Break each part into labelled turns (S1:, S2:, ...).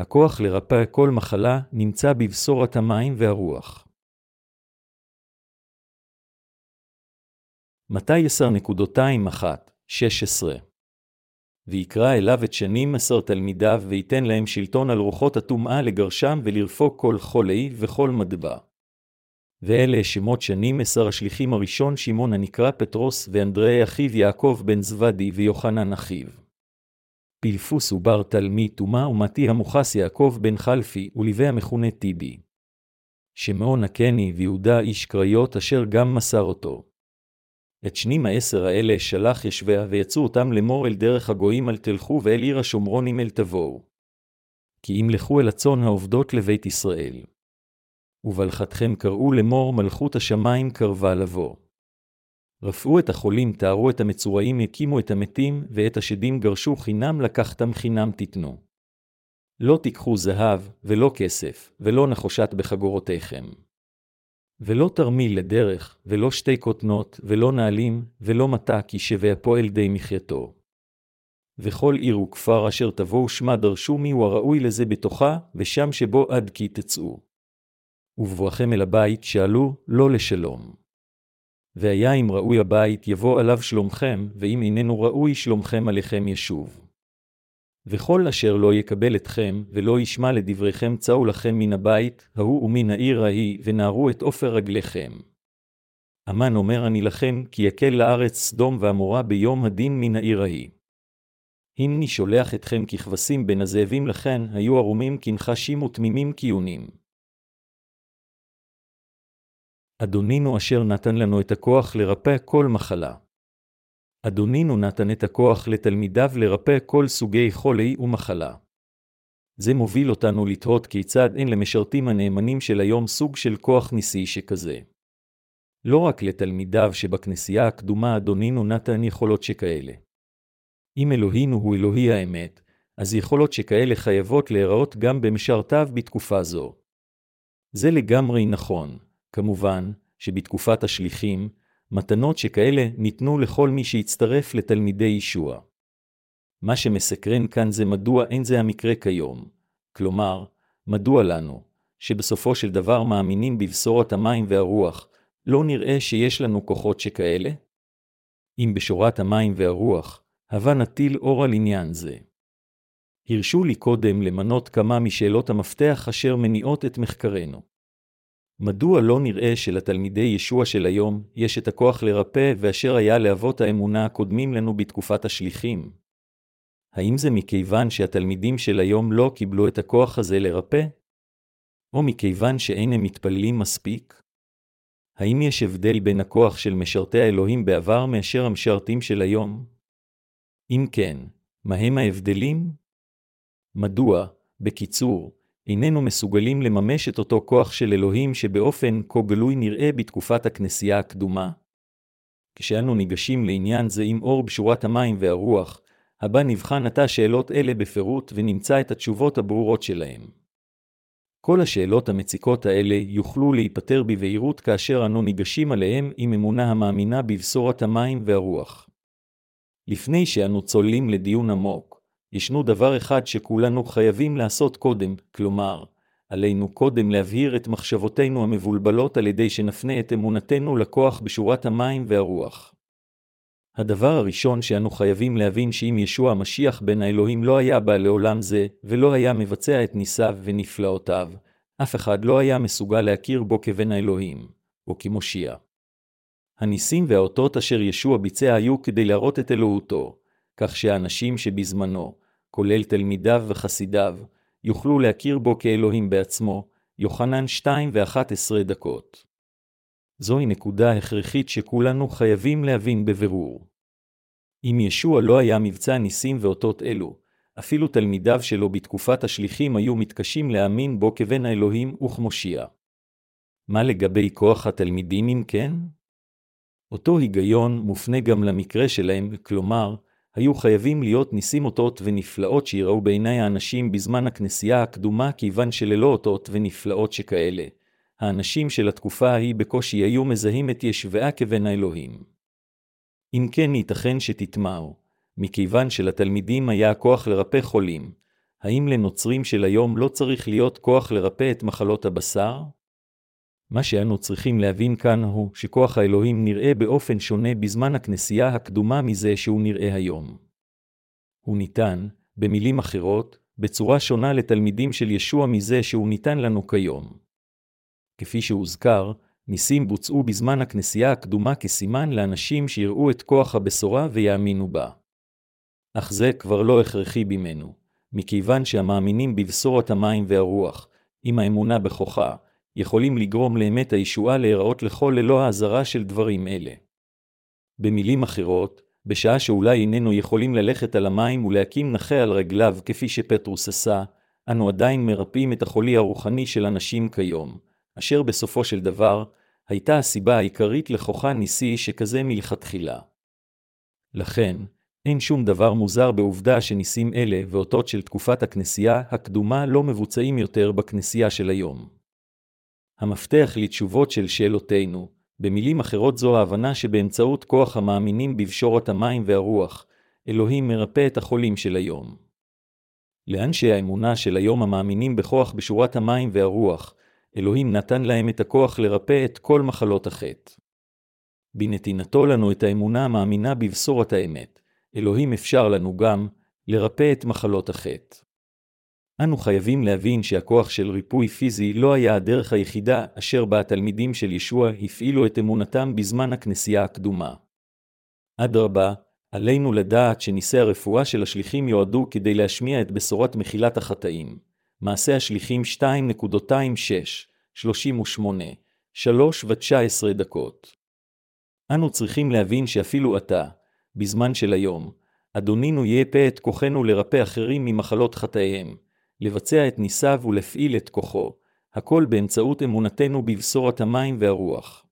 S1: הכוח לרפא כל מחלה נמצא בבשורת המים והרוח. מתי 10.21-16 ויקרא אליו את שנים עשר תלמידיו, ויתן להם שלטון על רוחות הטומאה לגרשם ולרפוק כל חולי וכל מדבר. ואלה שמות שנים עשר השליחים הראשון שמעון הנקרא פטרוס, ואנדרי אחיו יעקב בן זוודי ויוחנן אחיו. פילפוס ובר תלמי טומאה ומתי המוכס יעקב בן חלפי, ולווה המכונה טיבי. שמעון הקני ויהודה איש קריות אשר גם מסר אותו. את שנים העשר האלה שלח ישביה, ויצאו אותם לאמור אל דרך הגויים אל תלכו, ואל עיר השומרונים אל תבואו. כי אם לכו אל הצאן העובדות לבית ישראל. ובלכתכם קראו לאמור מלכות השמיים קרבה לבוא. רפאו את החולים, טהרו את המצורעים, הקימו את המתים, ואת השדים גרשו חינם לקחתם חינם תיתנו. לא תיקחו זהב, ולא כסף, ולא נחושת בחגורותיכם. ולא תרמיל לדרך, ולא שתי כותנות, ולא נעלים, ולא מטע, כי שווה הפועל די מחייתו. וכל עיר וכפר אשר תבואו שמה דרשו מיהו הראוי לזה בתוכה, ושם שבו עד כי תצאו. ובבואכם אל הבית שאלו, לא לשלום. והיה אם ראוי הבית, יבוא עליו שלומכם, ואם איננו ראוי, שלומכם עליכם ישוב. וכל אשר לא יקבל אתכם, ולא ישמע לדבריכם, צאו לכם מן הבית, ההוא ומן העיר ההיא, ונערו את עופר רגליכם. המן אומר אני לכם, כי יקל לארץ סדום ועמורה ביום הדין מן העיר ההיא. הנני שולח אתכם ככבשים בין הזאבים לכן, היו ערומים כנחשים ותמימים כיונים. אדונינו אשר נתן לנו את הכוח לרפא כל מחלה. אדונינו נתן את הכוח לתלמידיו לרפא כל סוגי חולי ומחלה. זה מוביל אותנו לתהות כיצד אין למשרתים הנאמנים של היום סוג של כוח ניסי שכזה. לא רק לתלמידיו שבכנסייה הקדומה אדונינו נתן יכולות שכאלה. אם אלוהינו הוא אלוהי האמת, אז יכולות שכאלה חייבות להיראות גם במשרתיו בתקופה זו. זה לגמרי נכון, כמובן, שבתקופת השליחים, מתנות שכאלה ניתנו לכל מי שהצטרף לתלמידי ישוע. מה שמסקרן כאן זה מדוע אין זה המקרה כיום. כלומר, מדוע לנו, שבסופו של דבר מאמינים בבשורת המים והרוח, לא נראה שיש לנו כוחות שכאלה? אם בשורת המים והרוח, הבה נטיל אור על עניין זה. הרשו לי קודם למנות כמה משאלות המפתח אשר מניעות את מחקרנו. מדוע לא נראה שלתלמידי ישוע של היום יש את הכוח לרפא ואשר היה לאבות האמונה הקודמים לנו בתקופת השליחים? האם זה מכיוון שהתלמידים של היום לא קיבלו את הכוח הזה לרפא? או מכיוון שאין הם מתפללים מספיק? האם יש הבדל בין הכוח של משרתי האלוהים בעבר מאשר המשרתים של היום? אם כן, מהם ההבדלים? מדוע, בקיצור, איננו מסוגלים לממש את אותו כוח של אלוהים שבאופן כה גלוי נראה בתקופת הכנסייה הקדומה? כשאנו ניגשים לעניין זה עם אור בשורת המים והרוח, הבא נבחן עתה שאלות אלה בפירוט ונמצא את התשובות הברורות שלהם. כל השאלות המציקות האלה יוכלו להיפתר בבהירות כאשר אנו ניגשים עליהם עם אמונה המאמינה בבשורת המים והרוח. לפני שאנו צוללים לדיון עמוק, ישנו דבר אחד שכולנו חייבים לעשות קודם, כלומר, עלינו קודם להבהיר את מחשבותינו המבולבלות על ידי שנפנה את אמונתנו לכוח בשורת המים והרוח. הדבר הראשון שאנו חייבים להבין שאם ישוע המשיח בן האלוהים לא היה בא לעולם זה, ולא היה מבצע את ניסיו ונפלאותיו, אף אחד לא היה מסוגל להכיר בו כבן האלוהים, או כמושיע. הניסים והאותות אשר ישוע ביצע היו כדי להראות את אלוהותו, כך שהאנשים שבזמנו, כולל תלמידיו וחסידיו, יוכלו להכיר בו כאלוהים בעצמו, יוחנן 2 ו-11 דקות. זוהי נקודה הכרחית שכולנו חייבים להבין בבירור. אם ישוע לא היה מבצע ניסים ואותות אלו, אפילו תלמידיו שלו בתקופת השליחים היו מתקשים להאמין בו כבן האלוהים וכמושיע. מה לגבי כוח התלמידים אם כן? אותו היגיון מופנה גם למקרה שלהם, כלומר, היו חייבים להיות ניסים אותות ונפלאות שיראו בעיני האנשים בזמן הכנסייה הקדומה, כיוון שללא אותות ונפלאות שכאלה, האנשים של התקופה ההיא בקושי היו מזהים את ישבעה כבן האלוהים. אם כן ייתכן שתטמעו, מכיוון שלתלמידים היה הכוח לרפא חולים, האם לנוצרים של היום לא צריך להיות כוח לרפא את מחלות הבשר? מה שאנו צריכים להבין כאן הוא שכוח האלוהים נראה באופן שונה בזמן הכנסייה הקדומה מזה שהוא נראה היום. הוא ניתן, במילים אחרות, בצורה שונה לתלמידים של ישוע מזה שהוא ניתן לנו כיום. כפי שהוזכר, ניסים בוצעו בזמן הכנסייה הקדומה כסימן לאנשים שיראו את כוח הבשורה ויאמינו בה. אך זה כבר לא הכרחי בימינו, מכיוון שהמאמינים בבשורת המים והרוח, עם האמונה בכוחה, יכולים לגרום לאמת הישועה להיראות לכל ללא האזהרה של דברים אלה. במילים אחרות, בשעה שאולי איננו יכולים ללכת על המים ולהקים נכה על רגליו כפי שפטרוס עשה, אנו עדיין מרפאים את החולי הרוחני של אנשים כיום, אשר בסופו של דבר, הייתה הסיבה העיקרית לכוחה ניסי שכזה מלכתחילה. לכן, אין שום דבר מוזר בעובדה שניסים אלה ואותות של תקופת הכנסייה הקדומה לא מבוצעים יותר בכנסייה של היום. המפתח לתשובות של שאלותינו, במילים אחרות זו ההבנה שבאמצעות כוח המאמינים בבשורת המים והרוח, אלוהים מרפא את החולים של היום. לאנשי האמונה של היום המאמינים בכוח בשורת המים והרוח, אלוהים נתן להם את הכוח לרפא את כל מחלות החטא. בנתינתו לנו את האמונה המאמינה בבשורת האמת, אלוהים אפשר לנו גם לרפא את מחלות החטא. אנו חייבים להבין שהכוח של ריפוי פיזי לא היה הדרך היחידה אשר בה התלמידים של ישוע הפעילו את אמונתם בזמן הכנסייה הקדומה. אדרבה, עלינו לדעת שניסי הרפואה של השליחים יועדו כדי להשמיע את בשורת מחילת החטאים. מעשה השליחים 2.26, 38, 3 ו-19 דקות. אנו צריכים להבין שאפילו עתה, בזמן של היום, אדונינו יהיה את כוחנו לרפא אחרים ממחלות חטאיהם, לבצע את ניסיו ולהפעיל את כוחו, הכל באמצעות אמונתנו בבשורת המים והרוח.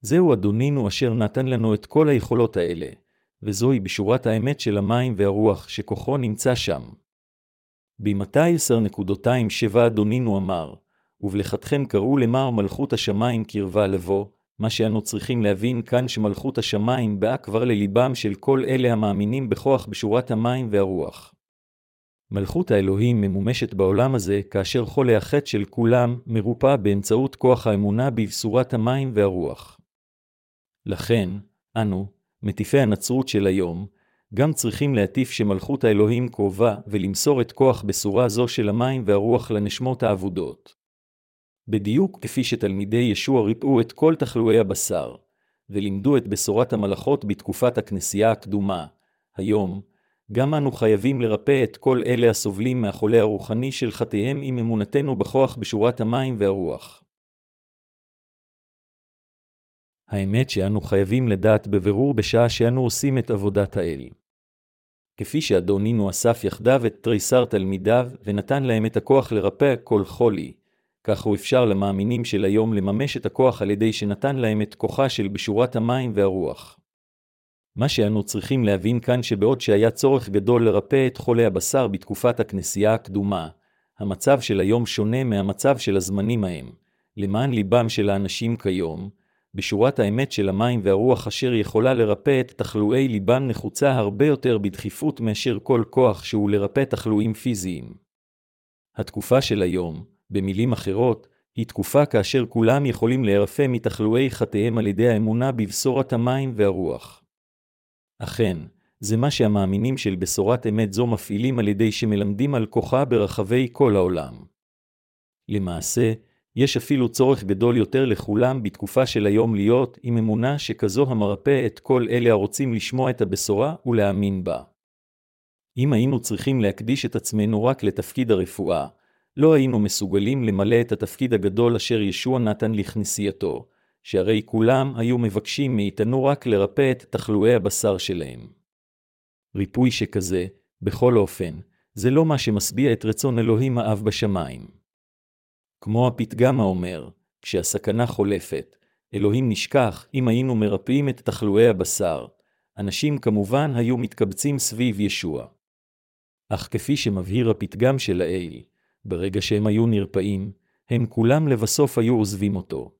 S1: זהו אדונינו אשר נתן לנו את כל היכולות האלה, וזוהי בשורת האמת של המים והרוח שכוחו נמצא שם. במתי 10.27 אדונינו אמר, ובלכתכם קראו למר מלכות השמיים קרבה לבוא, מה שאנו צריכים להבין כאן שמלכות השמיים באה כבר לליבם של כל אלה המאמינים בכוח בשורת המים והרוח. מלכות האלוהים ממומשת בעולם הזה כאשר חולי החטא של כולם מרופא באמצעות כוח האמונה בבשורת המים והרוח. לכן, אנו, מטיפי הנצרות של היום, גם צריכים להטיף שמלכות האלוהים קרובה ולמסור את כוח בשורה זו של המים והרוח לנשמות האבודות. בדיוק כפי שתלמידי ישוע ריפאו את כל תחלואי הבשר, ולימדו את בשורת המלאכות בתקופת הכנסייה הקדומה, היום, גם אנו חייבים לרפא את כל אלה הסובלים מהחולה הרוחני של חטאיהם עם אמונתנו בכוח בשורת המים והרוח. האמת שאנו חייבים לדעת בבירור בשעה שאנו עושים את עבודת האל. כפי שאדונינו אסף יחדיו את תריסר תלמידיו, ונתן להם את הכוח לרפא כל חולי, כך הוא אפשר למאמינים של היום לממש את הכוח על ידי שנתן להם את כוחה של בשורת המים והרוח. מה שאנו צריכים להבין כאן שבעוד שהיה צורך גדול לרפא את חולי הבשר בתקופת הכנסייה הקדומה, המצב של היום שונה מהמצב של הזמנים ההם, למען ליבם של האנשים כיום, בשורת האמת של המים והרוח אשר יכולה לרפא את תחלואי ליבם נחוצה הרבה יותר בדחיפות מאשר כל כוח שהוא לרפא תחלואים פיזיים. התקופה של היום, במילים אחרות, היא תקופה כאשר כולם יכולים להירפא מתחלואי חטאיהם על ידי האמונה בבשורת המים והרוח. אכן, זה מה שהמאמינים של בשורת אמת זו מפעילים על ידי שמלמדים על כוחה ברחבי כל העולם. למעשה, יש אפילו צורך גדול יותר לכולם בתקופה של היום להיות עם אמונה שכזו המרפא את כל אלה הרוצים לשמוע את הבשורה ולהאמין בה. אם היינו צריכים להקדיש את עצמנו רק לתפקיד הרפואה, לא היינו מסוגלים למלא את התפקיד הגדול אשר ישוע נתן לכנסייתו, שהרי כולם היו מבקשים מאיתנו רק לרפא את תחלואי הבשר שלהם. ריפוי שכזה, בכל אופן, זה לא מה שמשביע את רצון אלוהים האב בשמיים. כמו הפתגם האומר, כשהסכנה חולפת, אלוהים נשכח אם היינו מרפאים את תחלואי הבשר, אנשים כמובן היו מתקבצים סביב ישוע. אך כפי שמבהיר הפתגם של האל, ברגע שהם היו נרפאים, הם כולם לבסוף היו עוזבים אותו.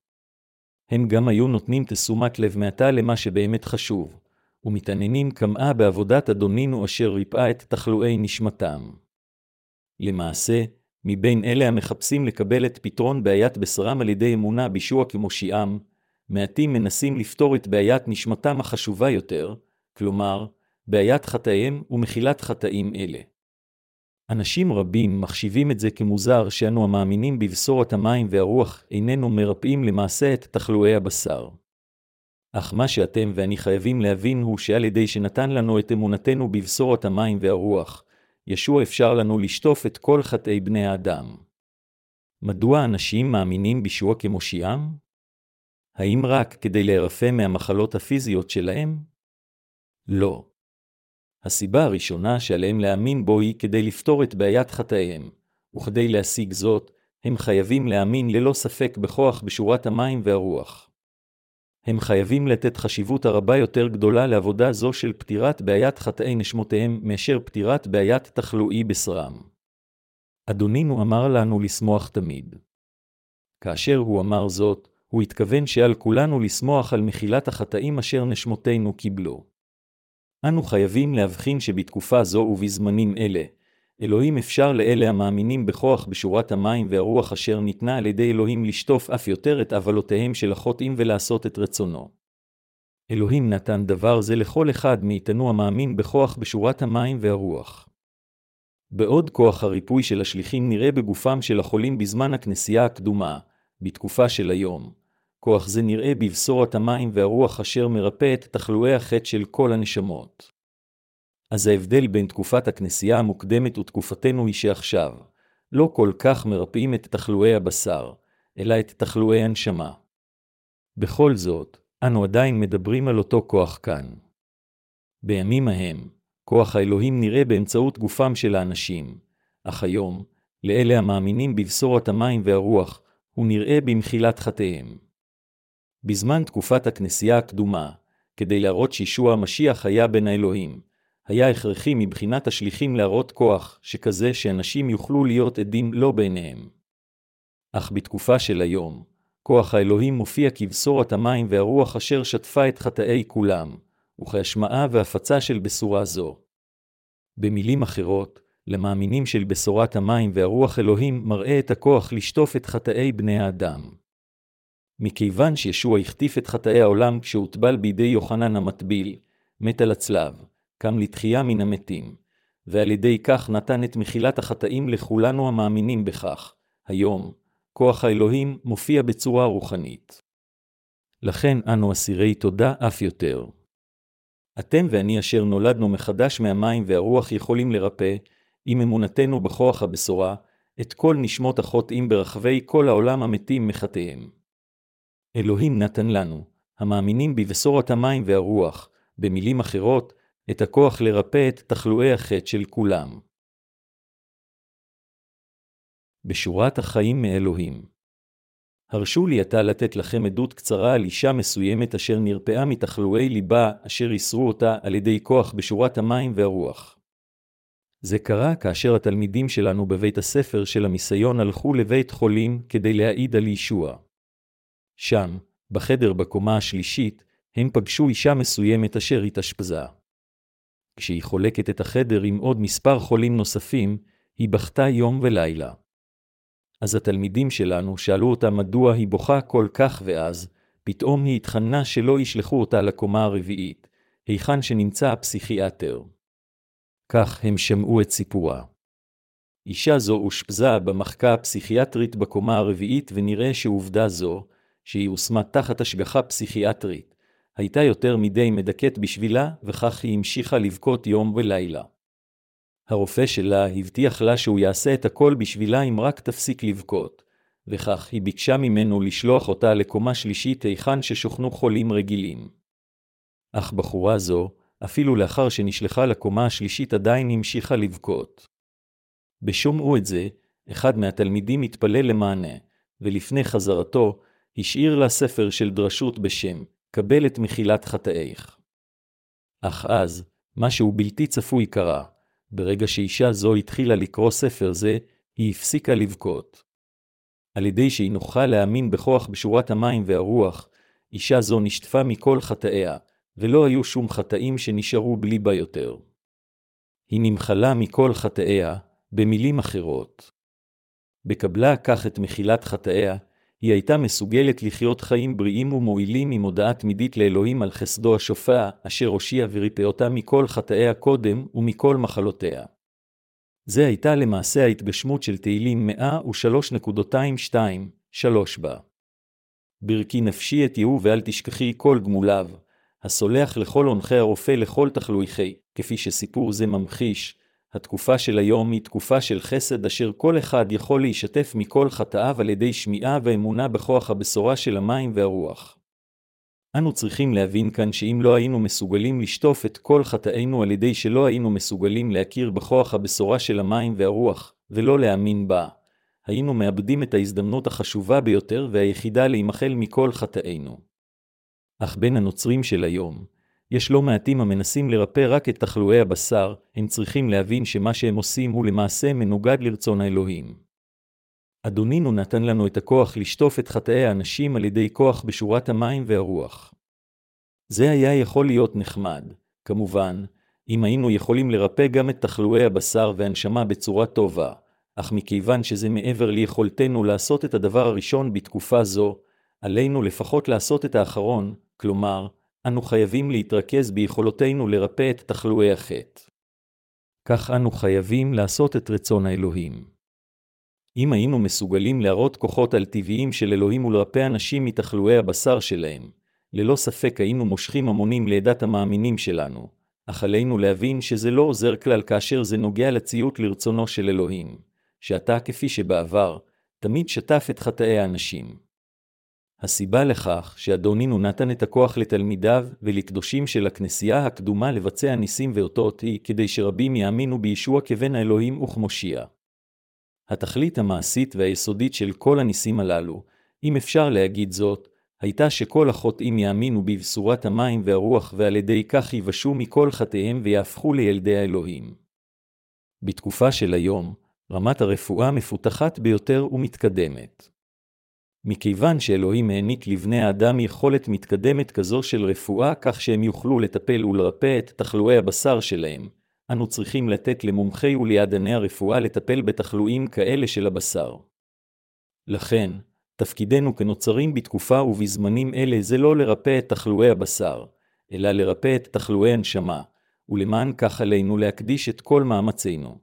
S1: הם גם היו נותנים תשומת לב מעתה למה שבאמת חשוב, ומתעניינים כמעה בעבודת אדונינו אשר ריפאה את תחלואי נשמתם. למעשה, מבין אלה המחפשים לקבל את פתרון בעיית בשרם על ידי אמונה בישוע כמושיעם, מעטים מנסים לפתור את בעיית נשמתם החשובה יותר, כלומר, בעיית חטאיהם ומחילת חטאים אלה. אנשים רבים מחשיבים את זה כמוזר שאנו המאמינים בבשורת המים והרוח איננו מרפאים למעשה את תחלואי הבשר. אך מה שאתם ואני חייבים להבין הוא שעל ידי שנתן לנו את אמונתנו בבשורת המים והרוח, ישוע אפשר לנו לשטוף את כל חטאי בני האדם. מדוע אנשים מאמינים בישוע כמושיעם? האם רק כדי להירפא מהמחלות הפיזיות שלהם? לא. הסיבה הראשונה שעליהם להאמין בו היא כדי לפתור את בעיית חטאיהם, וכדי להשיג זאת, הם חייבים להאמין ללא ספק בכוח בשורת המים והרוח. הם חייבים לתת חשיבות הרבה יותר גדולה לעבודה זו של פתירת בעיית חטאי נשמותיהם מאשר פתירת בעיית תחלואי בשרם. אדונינו אמר לנו לשמוח תמיד. כאשר הוא אמר זאת, הוא התכוון שעל כולנו לשמוח על מחילת החטאים אשר נשמותינו קיבלו. אנו חייבים להבחין שבתקופה זו ובזמנים אלה, אלוהים אפשר לאלה המאמינים בכוח בשורת המים והרוח אשר ניתנה על ידי אלוהים לשטוף אף יותר את עוולותיהם של החוטאים ולעשות את רצונו. אלוהים נתן דבר זה לכל אחד מאיתנו המאמין בכוח בשורת המים והרוח. בעוד כוח הריפוי של השליחים נראה בגופם של החולים בזמן הכנסייה הקדומה, בתקופה של היום, כוח זה נראה בבשורת המים והרוח אשר מרפא את תחלואי החטא של כל הנשמות. אז ההבדל בין תקופת הכנסייה המוקדמת ותקופתנו היא שעכשיו, לא כל כך מרפאים את תחלואי הבשר, אלא את תחלואי הנשמה. בכל זאת, אנו עדיין מדברים על אותו כוח כאן. בימים ההם, כוח האלוהים נראה באמצעות גופם של האנשים, אך היום, לאלה המאמינים בבשורת המים והרוח, הוא נראה במחילת חטאיהם. בזמן תקופת הכנסייה הקדומה, כדי להראות שישוע המשיח היה בין האלוהים, היה הכרחי מבחינת השליחים להראות כוח, שכזה שאנשים יוכלו להיות עדים לא בעיניהם. אך בתקופה של היום, כוח האלוהים מופיע כבשורת המים והרוח אשר שטפה את חטאי כולם, וכהשמעה והפצה של בשורה זו. במילים אחרות, למאמינים של בשורת המים והרוח אלוהים מראה את הכוח לשטוף את חטאי בני האדם. מכיוון שישוע החטיף את חטאי העולם כשהוטבל בידי יוחנן המטביל, מת על הצלב, קם לתחייה מן המתים, ועל ידי כך נתן את מחילת החטאים לכולנו המאמינים בכך. היום, כוח האלוהים מופיע בצורה רוחנית. לכן אנו אסירי תודה אף יותר. אתם ואני אשר נולדנו מחדש מהמים והרוח יכולים לרפא, עם אמונתנו בכוח הבשורה, את כל נשמות החוטאים ברחבי כל העולם המתים מחטאיהם. אלוהים נתן לנו, המאמינים בבשורת המים והרוח, במילים אחרות, את הכוח לרפא את תחלואי החטא של כולם. בשורת החיים מאלוהים הרשו לי עתה לתת לכם עדות קצרה על אישה מסוימת אשר נרפאה מתחלואי ליבה, אשר איסרו אותה על ידי כוח בשורת המים והרוח. זה קרה כאשר התלמידים שלנו בבית הספר של המיסיון הלכו לבית חולים כדי להעיד על ישוע. שם, בחדר בקומה השלישית, הם פגשו אישה מסוימת אשר התאשפזה. כשהיא חולקת את החדר עם עוד מספר חולים נוספים, היא בכתה יום ולילה. אז התלמידים שלנו שאלו אותה מדוע היא בוכה כל כך ואז, פתאום היא התחננה שלא ישלחו אותה לקומה הרביעית, היכן שנמצא הפסיכיאטר. כך הם שמעו את סיפורה. אישה זו אושפזה במחקה הפסיכיאטרית בקומה הרביעית ונראה שעובדה זו, שהיא הושמה תחת השגחה פסיכיאטרית, הייתה יותר מדי מדכאת בשבילה, וכך היא המשיכה לבכות יום ולילה. הרופא שלה הבטיח לה שהוא יעשה את הכל בשבילה אם רק תפסיק לבכות, וכך היא ביקשה ממנו לשלוח אותה לקומה שלישית היכן ששוכנו חולים רגילים. אך בחורה זו, אפילו לאחר שנשלחה לקומה השלישית עדיין המשיכה לבכות. בשומעו את זה, אחד מהתלמידים התפלל למענה, ולפני חזרתו, השאיר לה ספר של דרשות בשם קבל את מחילת חטאיך. אך אז, משהו בלתי צפוי קרה. ברגע שאישה זו התחילה לקרוא ספר זה, היא הפסיקה לבכות. על ידי שהיא נוחה להאמין בכוח בשורת המים והרוח, אישה זו נשטפה מכל חטאיה, ולא היו שום חטאים שנשארו בלי בה יותר. היא נמחלה מכל חטאיה, במילים אחרות. בקבלה כך את מחילת חטאיה, היא הייתה מסוגלת לחיות חיים בריאים ומועילים עם הודעה תמידית לאלוהים על חסדו השופע, אשר הושיע וריפא אותה מכל חטאיה קודם ומכל מחלותיה. זה הייתה למעשה ההתגשמות של תהילים 103.22-3 בה. ברכי נפשי את יהוא ואל תשכחי כל גמוליו, הסולח לכל עונכי הרופא לכל תחלואיכי, כפי שסיפור זה ממחיש, התקופה של היום היא תקופה של חסד אשר כל אחד יכול להישתף מכל חטאיו על ידי שמיעה ואמונה בכוח הבשורה של המים והרוח. אנו צריכים להבין כאן שאם לא היינו מסוגלים לשטוף את כל חטאינו על ידי שלא היינו מסוגלים להכיר בכוח הבשורה של המים והרוח, ולא להאמין בה, היינו מאבדים את ההזדמנות החשובה ביותר והיחידה להימחל מכל חטאינו. אך בין הנוצרים של היום, יש לא מעטים המנסים לרפא רק את תחלואי הבשר, הם צריכים להבין שמה שהם עושים הוא למעשה מנוגד לרצון האלוהים. אדונינו נתן לנו את הכוח לשטוף את חטאי האנשים על ידי כוח בשורת המים והרוח. זה היה יכול להיות נחמד, כמובן, אם היינו יכולים לרפא גם את תחלואי הבשר והנשמה בצורה טובה, אך מכיוון שזה מעבר ליכולתנו לעשות את הדבר הראשון בתקופה זו, עלינו לפחות לעשות את האחרון, כלומר, אנו חייבים להתרכז ביכולותינו לרפא את תחלואי החטא. כך אנו חייבים לעשות את רצון האלוהים. אם היינו מסוגלים להראות כוחות על-טבעיים של אלוהים ולרפא אנשים מתחלואי הבשר שלהם, ללא ספק היינו מושכים המונים לעדת המאמינים שלנו, אך עלינו להבין שזה לא עוזר כלל כאשר זה נוגע לציות לרצונו של אלוהים, שאתה, כפי שבעבר, תמיד שטף את חטאי האנשים. הסיבה לכך שאדונינו נתן את הכוח לתלמידיו ולקדושים של הכנסייה הקדומה לבצע ניסים ואותות היא כדי שרבים יאמינו בישוע כבן האלוהים וכמושיע. התכלית המעשית והיסודית של כל הניסים הללו, אם אפשר להגיד זאת, הייתה שכל החוטאים יאמינו בבשורת המים והרוח ועל ידי כך יבשו מכל חטאיהם ויהפכו לילדי האלוהים. בתקופה של היום, רמת הרפואה מפותחת ביותר ומתקדמת. מכיוון שאלוהים העניק לבני האדם יכולת מתקדמת כזו של רפואה כך שהם יוכלו לטפל ולרפא את תחלואי הבשר שלהם, אנו צריכים לתת למומחי וליעדני הרפואה לטפל בתחלואים כאלה של הבשר. לכן, תפקידנו כנוצרים בתקופה ובזמנים אלה זה לא לרפא את תחלואי הבשר, אלא לרפא את תחלואי הנשמה, ולמען כך עלינו להקדיש את כל מאמצינו.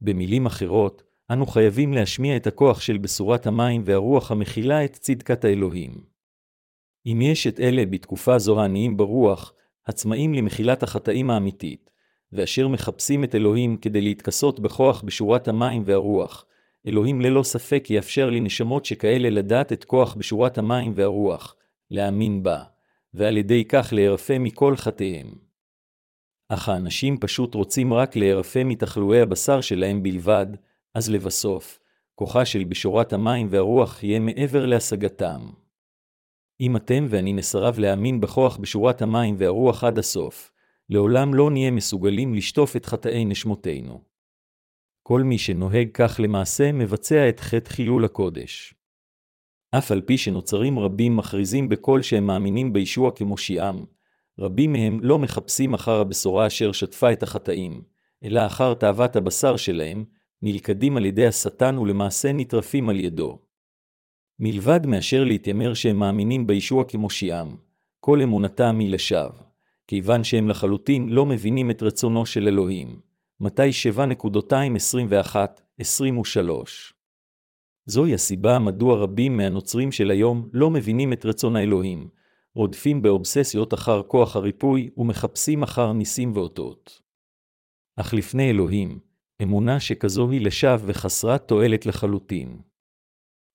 S1: במילים אחרות, אנו חייבים להשמיע את הכוח של בשורת המים והרוח המכילה את צדקת האלוהים. אם יש את אלה בתקופה זו העניים ברוח, עצמאים למחילת החטאים האמיתית, ואשר מחפשים את אלוהים כדי להתכסות בכוח בשורת המים והרוח, אלוהים ללא ספק יאפשר לנשמות שכאלה לדעת את כוח בשורת המים והרוח, להאמין בה, ועל ידי כך להירפא מכל חטאיהם. אך האנשים פשוט רוצים רק להירפא מתחלואי הבשר שלהם בלבד, אז לבסוף, כוחה של בשורת המים והרוח יהיה מעבר להשגתם. אם אתם ואני נסרב להאמין בכוח בשורת המים והרוח עד הסוף, לעולם לא נהיה מסוגלים לשטוף את חטאי נשמותינו. כל מי שנוהג כך למעשה מבצע את חטא חילול הקודש. אף על פי שנוצרים רבים מכריזים בקול שהם מאמינים בישוע כמושיעם, רבים מהם לא מחפשים אחר הבשורה אשר שטפה את החטאים, אלא אחר תאוות הבשר שלהם, נלכדים על ידי השטן ולמעשה נטרפים על ידו. מלבד מאשר להתיימר שהם מאמינים בישוע כמושיעם, כל אמונתם היא לשווא, כיוון שהם לחלוטין לא מבינים את רצונו של אלוהים. מתי 7.21-23 זוהי הסיבה מדוע רבים מהנוצרים של היום לא מבינים את רצון האלוהים, רודפים באובססיות אחר כוח הריפוי ומחפשים אחר ניסים ואותות. אך לפני אלוהים, אמונה שכזו היא לשווא וחסרת תועלת לחלוטין.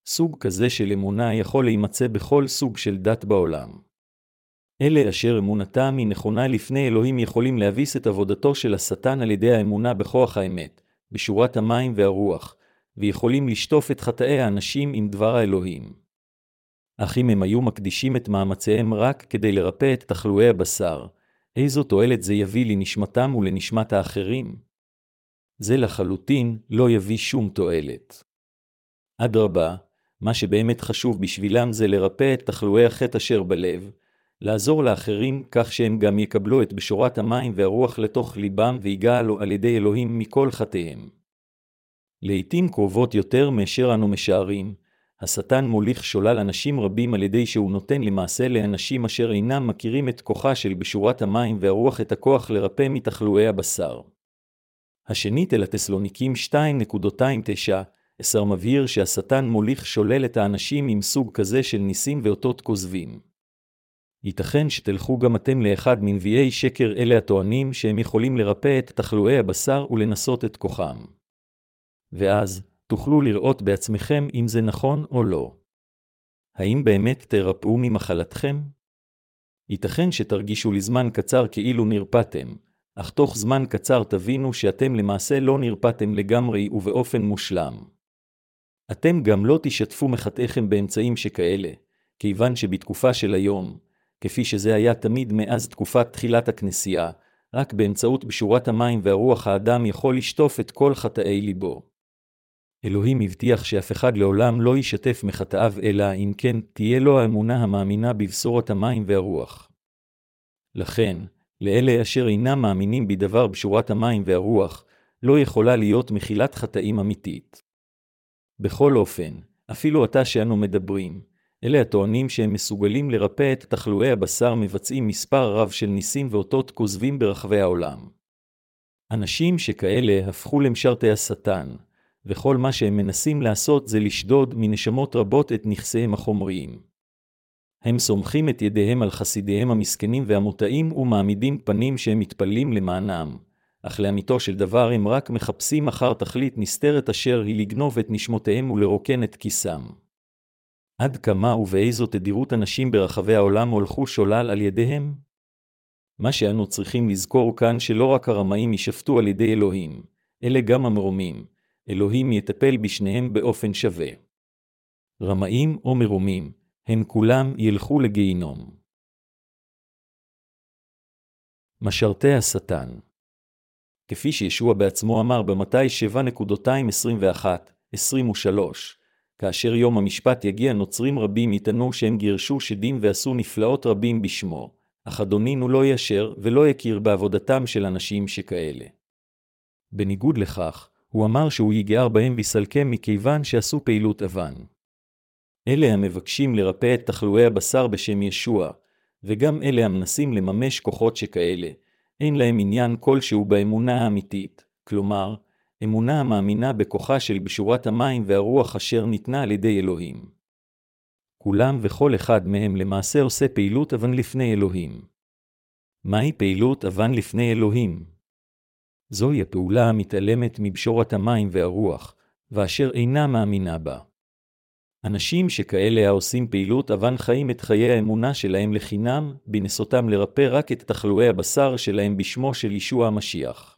S1: סוג כזה של אמונה יכול להימצא בכל סוג של דת בעולם. אלה אשר אמונתם היא נכונה לפני אלוהים יכולים להביס את עבודתו של השטן על ידי האמונה בכוח האמת, בשורת המים והרוח, ויכולים לשטוף את חטאי האנשים עם דבר האלוהים. אך אם הם היו מקדישים את מאמציהם רק כדי לרפא את תחלואי הבשר, איזו תועלת זה יביא לנשמתם ולנשמת האחרים? זה לחלוטין לא יביא שום תועלת. אדרבה, מה שבאמת חשוב בשבילם זה לרפא את תחלואי החטא אשר בלב, לעזור לאחרים כך שהם גם יקבלו את בשורת המים והרוח לתוך ליבם ויגאלו על ידי אלוהים מכל חטאיהם. לעתים קרובות יותר מאשר אנו משערים, השטן מוליך שולל אנשים רבים על ידי שהוא נותן למעשה לאנשים אשר אינם מכירים את כוחה של בשורת המים והרוח את הכוח לרפא מתחלואי הבשר. השנית אל התסלוניקים 2.29, עשר מבהיר שהשטן מוליך שולל את האנשים עם סוג כזה של ניסים ואותות כוזבים. ייתכן שתלכו גם אתם לאחד מנביאי שקר אלה הטוענים שהם יכולים לרפא את תחלואי הבשר ולנסות את כוחם. ואז, תוכלו לראות בעצמכם אם זה נכון או לא. האם באמת תרפאו ממחלתכם? ייתכן שתרגישו לזמן קצר כאילו נרפאתם, אך תוך זמן קצר תבינו שאתם למעשה לא נרפאתם לגמרי ובאופן מושלם. אתם גם לא תשתפו מחטאיכם באמצעים שכאלה, כיוון שבתקופה של היום, כפי שזה היה תמיד מאז תקופת תחילת הכנסייה, רק באמצעות בשורת המים והרוח האדם יכול לשטוף את כל חטאי ליבו. אלוהים הבטיח שאף אחד לעולם לא ישתף מחטאיו, אלא אם כן תהיה לו האמונה המאמינה בבשורת המים והרוח. לכן, לאלה אשר אינם מאמינים בדבר בשורת המים והרוח, לא יכולה להיות מחילת חטאים אמיתית. בכל אופן, אפילו עתה שאנו מדברים, אלה הטוענים שהם מסוגלים לרפא את תחלואי הבשר מבצעים מספר רב של ניסים ואותות כוזבים ברחבי העולם. אנשים שכאלה הפכו למשרתי השטן, וכל מה שהם מנסים לעשות זה לשדוד מנשמות רבות את נכסיהם החומריים. הם סומכים את ידיהם על חסידיהם המסכנים והמוטעים ומעמידים פנים שהם מתפללים למענם, אך לאמיתו של דבר הם רק מחפשים אחר תכלית נסתרת אשר היא לגנוב את נשמותיהם ולרוקן את כיסם. עד כמה ובאיזו תדירות אנשים ברחבי העולם הולכו שולל על ידיהם? מה שאנו צריכים לזכור כאן שלא רק הרמאים יישפטו על ידי אלוהים, אלה גם המרומים, אלוהים יטפל בשניהם באופן שווה. רמאים או מרומים, הם כולם ילכו לגיהינום. משרתי השטן כפי שישוע בעצמו אמר במתי 7.221-23, כאשר יום המשפט יגיע נוצרים רבים יטענו שהם גירשו שדים ועשו נפלאות רבים בשמו, אך אדונינו לא ישר ולא יכיר בעבודתם של אנשים שכאלה. בניגוד לכך, הוא אמר שהוא יגער בהם ויסלקם מכיוון שעשו פעילות אבן. אלה המבקשים לרפא את תחלואי הבשר בשם ישוע, וגם אלה המנסים לממש כוחות שכאלה, אין להם עניין כלשהו באמונה האמיתית, כלומר, אמונה המאמינה בכוחה של בשורת המים והרוח אשר ניתנה על ידי אלוהים. כולם וכל אחד מהם למעשה עושה פעילות אבן לפני אלוהים. מהי פעילות אבן לפני אלוהים? זוהי הפעולה המתעלמת מבשורת המים והרוח, ואשר אינה מאמינה בה. אנשים שכאלה העושים פעילות אבן חיים את חיי האמונה שלהם לחינם, בנסותם לרפא רק את תחלואי הבשר שלהם בשמו של ישוע המשיח.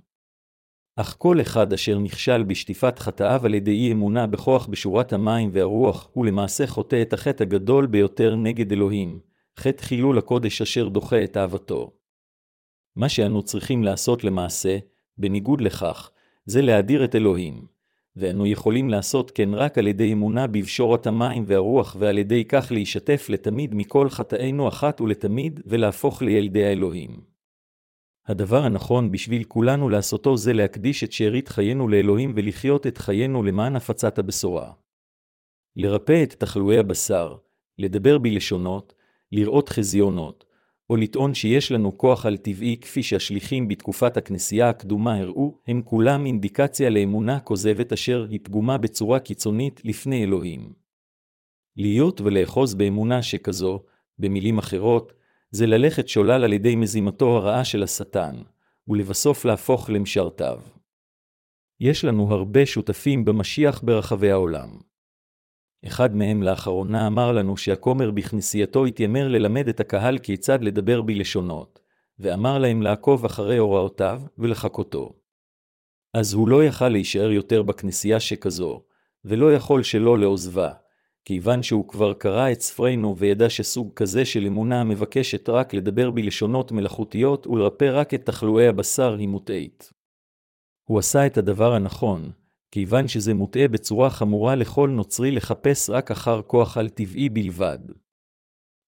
S1: אך כל אחד אשר נכשל בשטיפת חטאיו על ידי אי אמונה בכוח בשורת המים והרוח, הוא למעשה חוטא את החטא הגדול ביותר נגד אלוהים, חטא חילול הקודש אשר דוחה את אהבתו. מה שאנו צריכים לעשות למעשה, בניגוד לכך, זה להדיר את אלוהים, ואנו יכולים לעשות כן רק על ידי אמונה בבשורת המים והרוח, ועל ידי כך להישתף לתמיד מכל חטאינו אחת ולתמיד, ולהפוך לילדי האלוהים. הדבר הנכון בשביל כולנו לעשותו זה להקדיש את שארית חיינו לאלוהים ולחיות את חיינו למען הפצת הבשורה. לרפא את תחלואי הבשר, לדבר בלשונות, לראות חזיונות, או לטעון שיש לנו כוח על טבעי כפי שהשליחים בתקופת הכנסייה הקדומה הראו, הם כולם אינדיקציה לאמונה כוזבת אשר היא פגומה בצורה קיצונית לפני אלוהים. להיות ולאחוז באמונה שכזו, במילים אחרות, זה ללכת שולל על ידי מזימתו הרעה של השטן, ולבסוף להפוך למשרתיו. יש לנו הרבה שותפים במשיח ברחבי העולם. אחד מהם לאחרונה אמר לנו שהכומר בכנסייתו התיימר ללמד את הקהל כיצד לדבר בלשונות, ואמר להם לעקוב אחרי הוראותיו ולחכותו. אז הוא לא יכל להישאר יותר בכנסייה שכזו, ולא יכול שלא לעוזבה, כיוון שהוא כבר קרא את ספרינו וידע שסוג כזה של אמונה מבקשת רק לדבר בלשונות מלאכותיות ולרפא רק את תחלואי הבשר היא מוטעית. הוא עשה את הדבר הנכון, כיוון שזה מוטעה בצורה חמורה לכל נוצרי לחפש רק אחר כוח על-טבעי בלבד.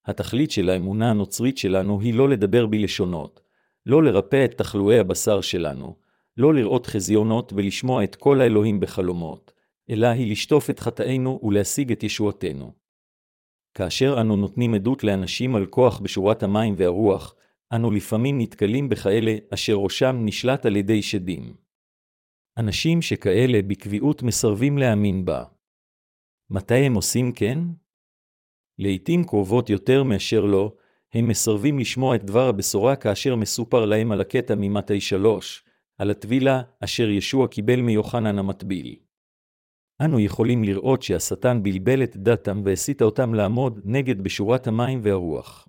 S1: התכלית של האמונה הנוצרית שלנו היא לא לדבר בלשונות, לא לרפא את תחלואי הבשר שלנו, לא לראות חזיונות ולשמוע את כל האלוהים בחלומות, אלא היא לשטוף את חטאינו ולהשיג את ישועתנו. כאשר אנו נותנים עדות לאנשים על כוח בשורת המים והרוח, אנו לפעמים נתקלים בכאלה אשר ראשם נשלט על ידי שדים. אנשים שכאלה בקביעות מסרבים להאמין בה. מתי הם עושים כן? לעתים קרובות יותר מאשר לא, הם מסרבים לשמוע את דבר הבשורה כאשר מסופר להם על הקטע ממתי שלוש, על הטבילה אשר ישוע קיבל מיוחנן המטביל. אנו יכולים לראות שהשטן בלבל את דתם והסית אותם לעמוד נגד בשורת המים והרוח.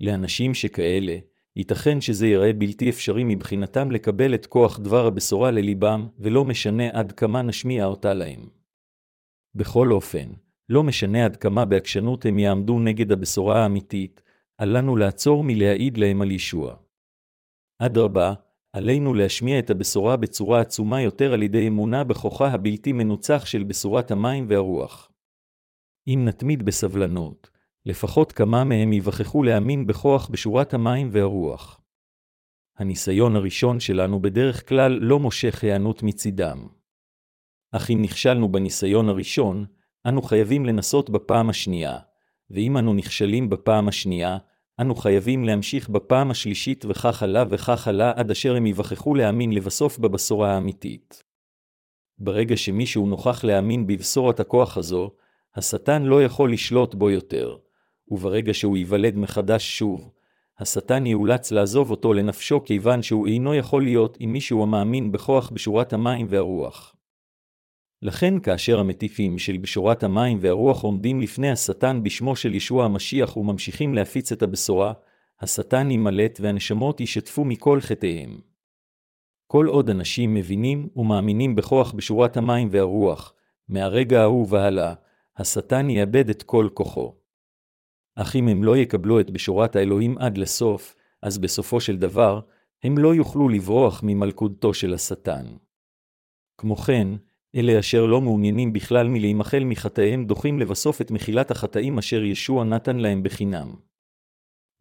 S1: לאנשים שכאלה, ייתכן שזה ייראה בלתי אפשרי מבחינתם לקבל את כוח דבר הבשורה לליבם, ולא משנה עד כמה נשמיע אותה להם. בכל אופן, לא משנה עד כמה בעקשנות הם יעמדו נגד הבשורה האמיתית, אל לנו לעצור מלהעיד להם על ישוע. אדרבה, עלינו להשמיע את הבשורה בצורה עצומה יותר על ידי אמונה בכוחה הבלתי מנוצח של בשורת המים והרוח. אם נתמיד בסבלנות, לפחות כמה מהם יווכחו להאמין בכוח בשורת המים והרוח. הניסיון הראשון שלנו בדרך כלל לא מושך היענות מצידם. אך אם נכשלנו בניסיון הראשון, אנו חייבים לנסות בפעם השנייה, ואם אנו נכשלים בפעם השנייה, אנו חייבים להמשיך בפעם השלישית וכך הלאה וכך הלאה עד אשר הם יווכחו להאמין לבסוף בבשורה האמיתית. ברגע שמישהו נוכח להאמין בבשורת הכוח הזו, השטן לא יכול לשלוט בו יותר, וברגע שהוא ייוולד מחדש שוב, השטן יאולץ לעזוב אותו לנפשו כיוון שהוא אינו יכול להיות עם מישהו המאמין בכוח בשורת המים והרוח. לכן כאשר המטיפים של בשורת המים והרוח עומדים לפני השטן בשמו של ישוע המשיח וממשיכים להפיץ את הבשורה, השטן יימלט והנשמות ישתפו מכל חטאיהם. כל עוד אנשים מבינים ומאמינים בכוח בשורת המים והרוח, מהרגע ההוא והלאה, השטן יאבד את כל כוחו. אך אם הם לא יקבלו את בשורת האלוהים עד לסוף, אז בסופו של דבר, הם לא יוכלו לברוח ממלכודתו של השטן. כמו כן, אלה אשר לא מעוניינים בכלל מלהימחל מחטאיהם דוחים לבסוף את מחילת החטאים אשר ישוע נתן להם בחינם.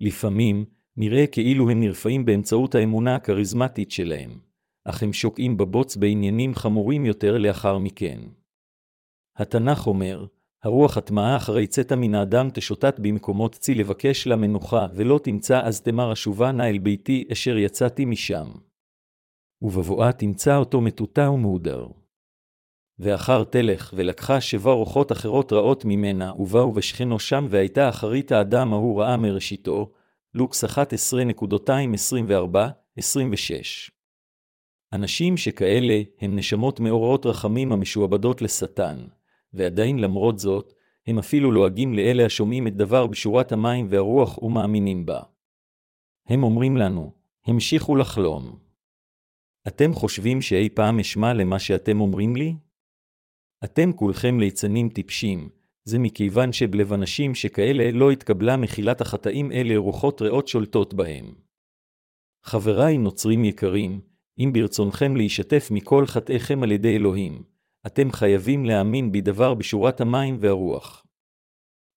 S1: לפעמים, נראה כאילו הם נרפאים באמצעות האמונה הכריזמטית שלהם, אך הם שוקעים בבוץ בעניינים חמורים יותר לאחר מכן. התנ"ך אומר, הרוח הטמעה אחרי צאת מן האדם תשוטט במקומות צי לבקש לה מנוחה, ולא תמצא אז תמר אשובה נא אל ביתי אשר יצאתי משם. ובבואה תמצא אותו מטוטא ומהודר. ואחר תלך, ולקחה שבע רוחות אחרות רעות ממנה, ובאו ושכנו שם, והייתה אחרית האדם ההוא רעה מראשיתו, לוקס 11.224-26. אנשים שכאלה הם נשמות מאורעות רחמים המשועבדות לשטן, ועדיין למרות זאת, הם אפילו לועגים לאלה השומעים את דבר בשורת המים והרוח ומאמינים בה. הם אומרים לנו, המשיכו לחלום. אתם חושבים שאי פעם אשמע למה שאתם אומרים לי? אתם כולכם ליצנים טיפשים, זה מכיוון שבלב אנשים שכאלה לא התקבלה מחילת החטאים אלה רוחות רעות שולטות בהם. חבריי נוצרים יקרים, אם ברצונכם להישתף מכל חטאיכם על ידי אלוהים, אתם חייבים להאמין בדבר בשורת המים והרוח.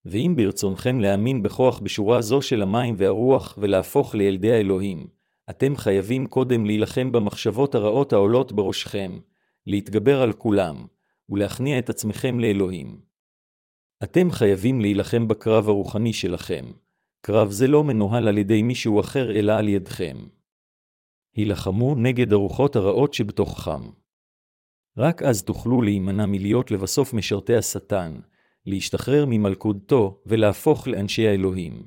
S1: ואם ברצונכם להאמין בכוח בשורה זו של המים והרוח ולהפוך לילדי האלוהים, אתם חייבים קודם להילחם במחשבות הרעות העולות בראשכם, להתגבר על כולם, ולהכניע את עצמכם לאלוהים. אתם חייבים להילחם בקרב הרוחני שלכם. קרב זה לא מנוהל על ידי מישהו אחר אלא על ידכם. הילחמו נגד הרוחות הרעות שבתוככם. רק אז תוכלו להימנע מלהיות לבסוף משרתי השטן, להשתחרר ממלכודתו ולהפוך לאנשי האלוהים.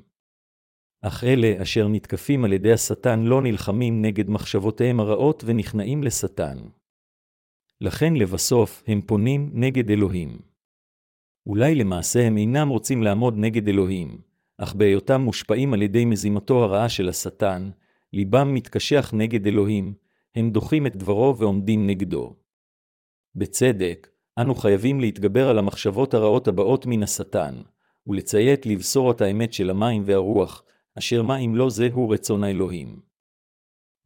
S1: אך אלה אשר נתקפים על ידי השטן לא נלחמים נגד מחשבותיהם הרעות ונכנעים לשטן. לכן לבסוף הם פונים נגד אלוהים. אולי למעשה הם אינם רוצים לעמוד נגד אלוהים, אך בהיותם מושפעים על ידי מזימתו הרעה של השטן, ליבם מתקשח נגד אלוהים, הם דוחים את דברו ועומדים נגדו. בצדק, אנו חייבים להתגבר על המחשבות הרעות הבאות מן השטן, ולציית לבשורת האמת של המים והרוח, אשר מה אם לא זהו רצון האלוהים.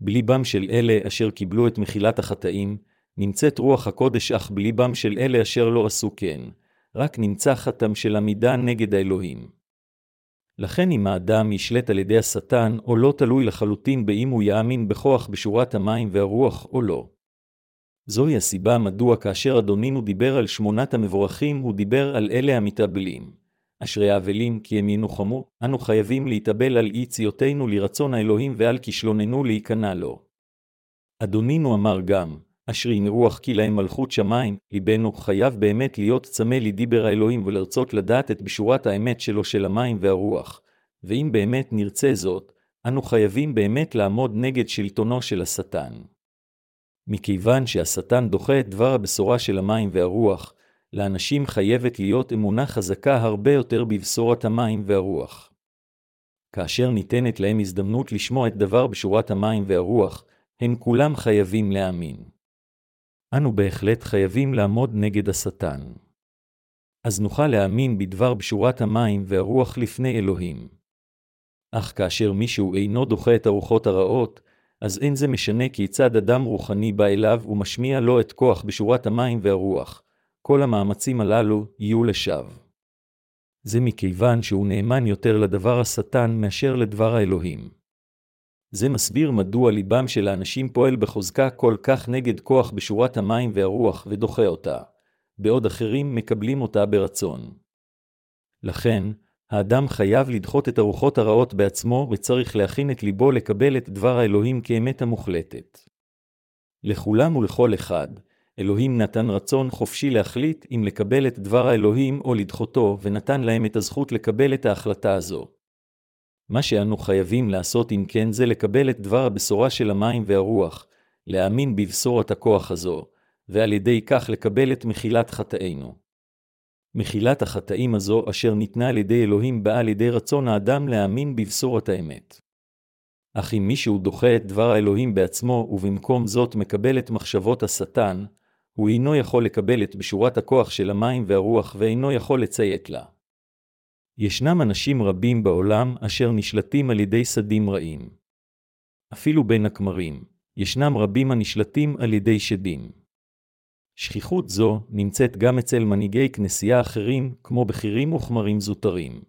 S1: בליבם של אלה אשר קיבלו את מחילת החטאים, נמצאת רוח הקודש אך בליבם של אלה אשר לא עשו כן, רק נמצא חתם של עמידה נגד האלוהים. לכן אם האדם ישלט על ידי השטן, או לא תלוי לחלוטין באם הוא יאמין בכוח בשורת המים והרוח או לא. זוהי הסיבה מדוע כאשר אדונינו דיבר על שמונת המבורכים, הוא דיבר על אלה המתאבלים. אשרי האבלים כי הם ינוחמו, אנו חייבים להתאבל על אי ציותנו לרצון האלוהים ועל כישלוננו להיכנע לו. אדונינו אמר גם, אשרי רוח כי להם מלכות שמיים, ליבנו חייב באמת להיות צמא לדיבר האלוהים ולרצות לדעת את בשורת האמת שלו של המים והרוח. ואם באמת נרצה זאת, אנו חייבים באמת לעמוד נגד שלטונו של השטן. מכיוון שהשטן דוחה את דבר הבשורה של המים והרוח, לאנשים חייבת להיות אמונה חזקה הרבה יותר בבשורת המים והרוח. כאשר ניתנת להם הזדמנות לשמוע את דבר בשורת המים והרוח, הם כולם חייבים להאמין. אנו בהחלט חייבים לעמוד נגד השטן. אז נוכל להאמין בדבר בשורת המים והרוח לפני אלוהים. אך כאשר מישהו אינו דוחה את הרוחות הרעות, אז אין זה משנה כיצד אדם רוחני בא אליו ומשמיע לו את כוח בשורת המים והרוח, כל המאמצים הללו יהיו לשווא. זה מכיוון שהוא נאמן יותר לדבר השטן מאשר לדבר האלוהים. זה מסביר מדוע ליבם של האנשים פועל בחוזקה כל כך נגד כוח בשורת המים והרוח ודוחה אותה, בעוד אחרים מקבלים אותה ברצון. לכן, האדם חייב לדחות את הרוחות הרעות בעצמו וצריך להכין את ליבו לקבל את דבר האלוהים כאמת המוחלטת. לכולם ולכל אחד, אלוהים נתן רצון חופשי להחליט אם לקבל את דבר האלוהים או לדחותו, ונתן להם את הזכות לקבל את ההחלטה הזו. מה שאנו חייבים לעשות אם כן זה לקבל את דבר הבשורה של המים והרוח, להאמין בבשורת הכוח הזו, ועל ידי כך לקבל את מחילת חטאינו. מחילת החטאים הזו אשר ניתנה על ידי אלוהים באה על ידי רצון האדם להאמין בבשורת האמת. אך אם מישהו דוחה את דבר האלוהים בעצמו, ובמקום זאת מקבל את מחשבות השטן, הוא אינו יכול לקבל את בשורת הכוח של המים והרוח ואינו יכול לציית לה. ישנם אנשים רבים בעולם אשר נשלטים על ידי שדים רעים. אפילו בין הכמרים, ישנם רבים הנשלטים על ידי שדים. שכיחות זו נמצאת גם אצל מנהיגי כנסייה אחרים, כמו בכירים וכמרים זוטרים.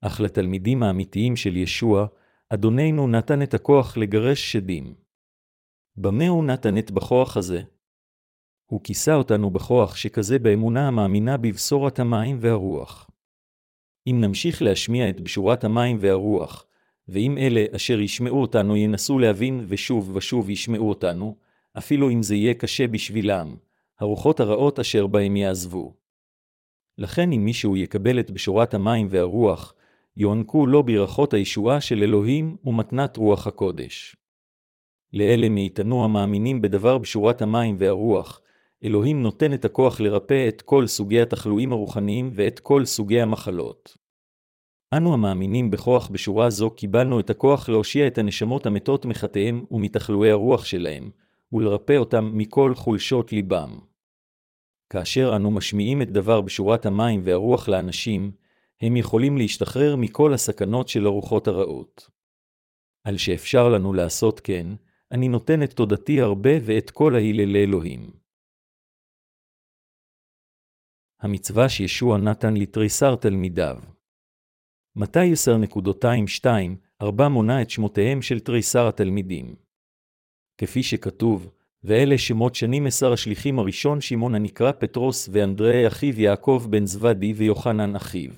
S1: אך לתלמידים האמיתיים של ישוע, אדוננו נתן את הכוח לגרש שדים. במה הוא נתן את בכוח הזה? הוא כיסה אותנו בכוח שכזה באמונה המאמינה בבשורת המים והרוח. אם נמשיך להשמיע את בשורת המים והרוח, ואם אלה אשר ישמעו אותנו ינסו להבין ושוב ושוב ישמעו אותנו, אפילו אם זה יהיה קשה בשבילם, הרוחות הרעות אשר בהם יעזבו. לכן אם מישהו יקבל את בשורת המים והרוח, יוענקו לו ברכות הישועה של אלוהים ומתנת רוח הקודש. לאלה מאיתנו המאמינים בדבר בשורת המים והרוח, אלוהים נותן את הכוח לרפא את כל סוגי התחלואים הרוחניים ואת כל סוגי המחלות. אנו המאמינים בכוח בשורה זו קיבלנו את הכוח להושיע את הנשמות המתות מחטאיהם ומתחלואי הרוח שלהם, ולרפא אותם מכל חולשות ליבם. כאשר אנו משמיעים את דבר בשורת המים והרוח לאנשים, הם יכולים להשתחרר מכל הסכנות של הרוחות הרעות. על שאפשר לנו לעשות כן, אני נותן את תודתי הרבה ואת כל ההילל לאלוהים. המצווה שישוע נתן לתריסר תלמידיו. מתי 10.22 ארבע מונה את שמותיהם של תריסר התלמידים. כפי שכתוב, ואלה שמות שנים עשר השליחים הראשון שמעון הנקרא פטרוס ואנדרי אחיו יעקב בן זוודי ויוחנן אחיו.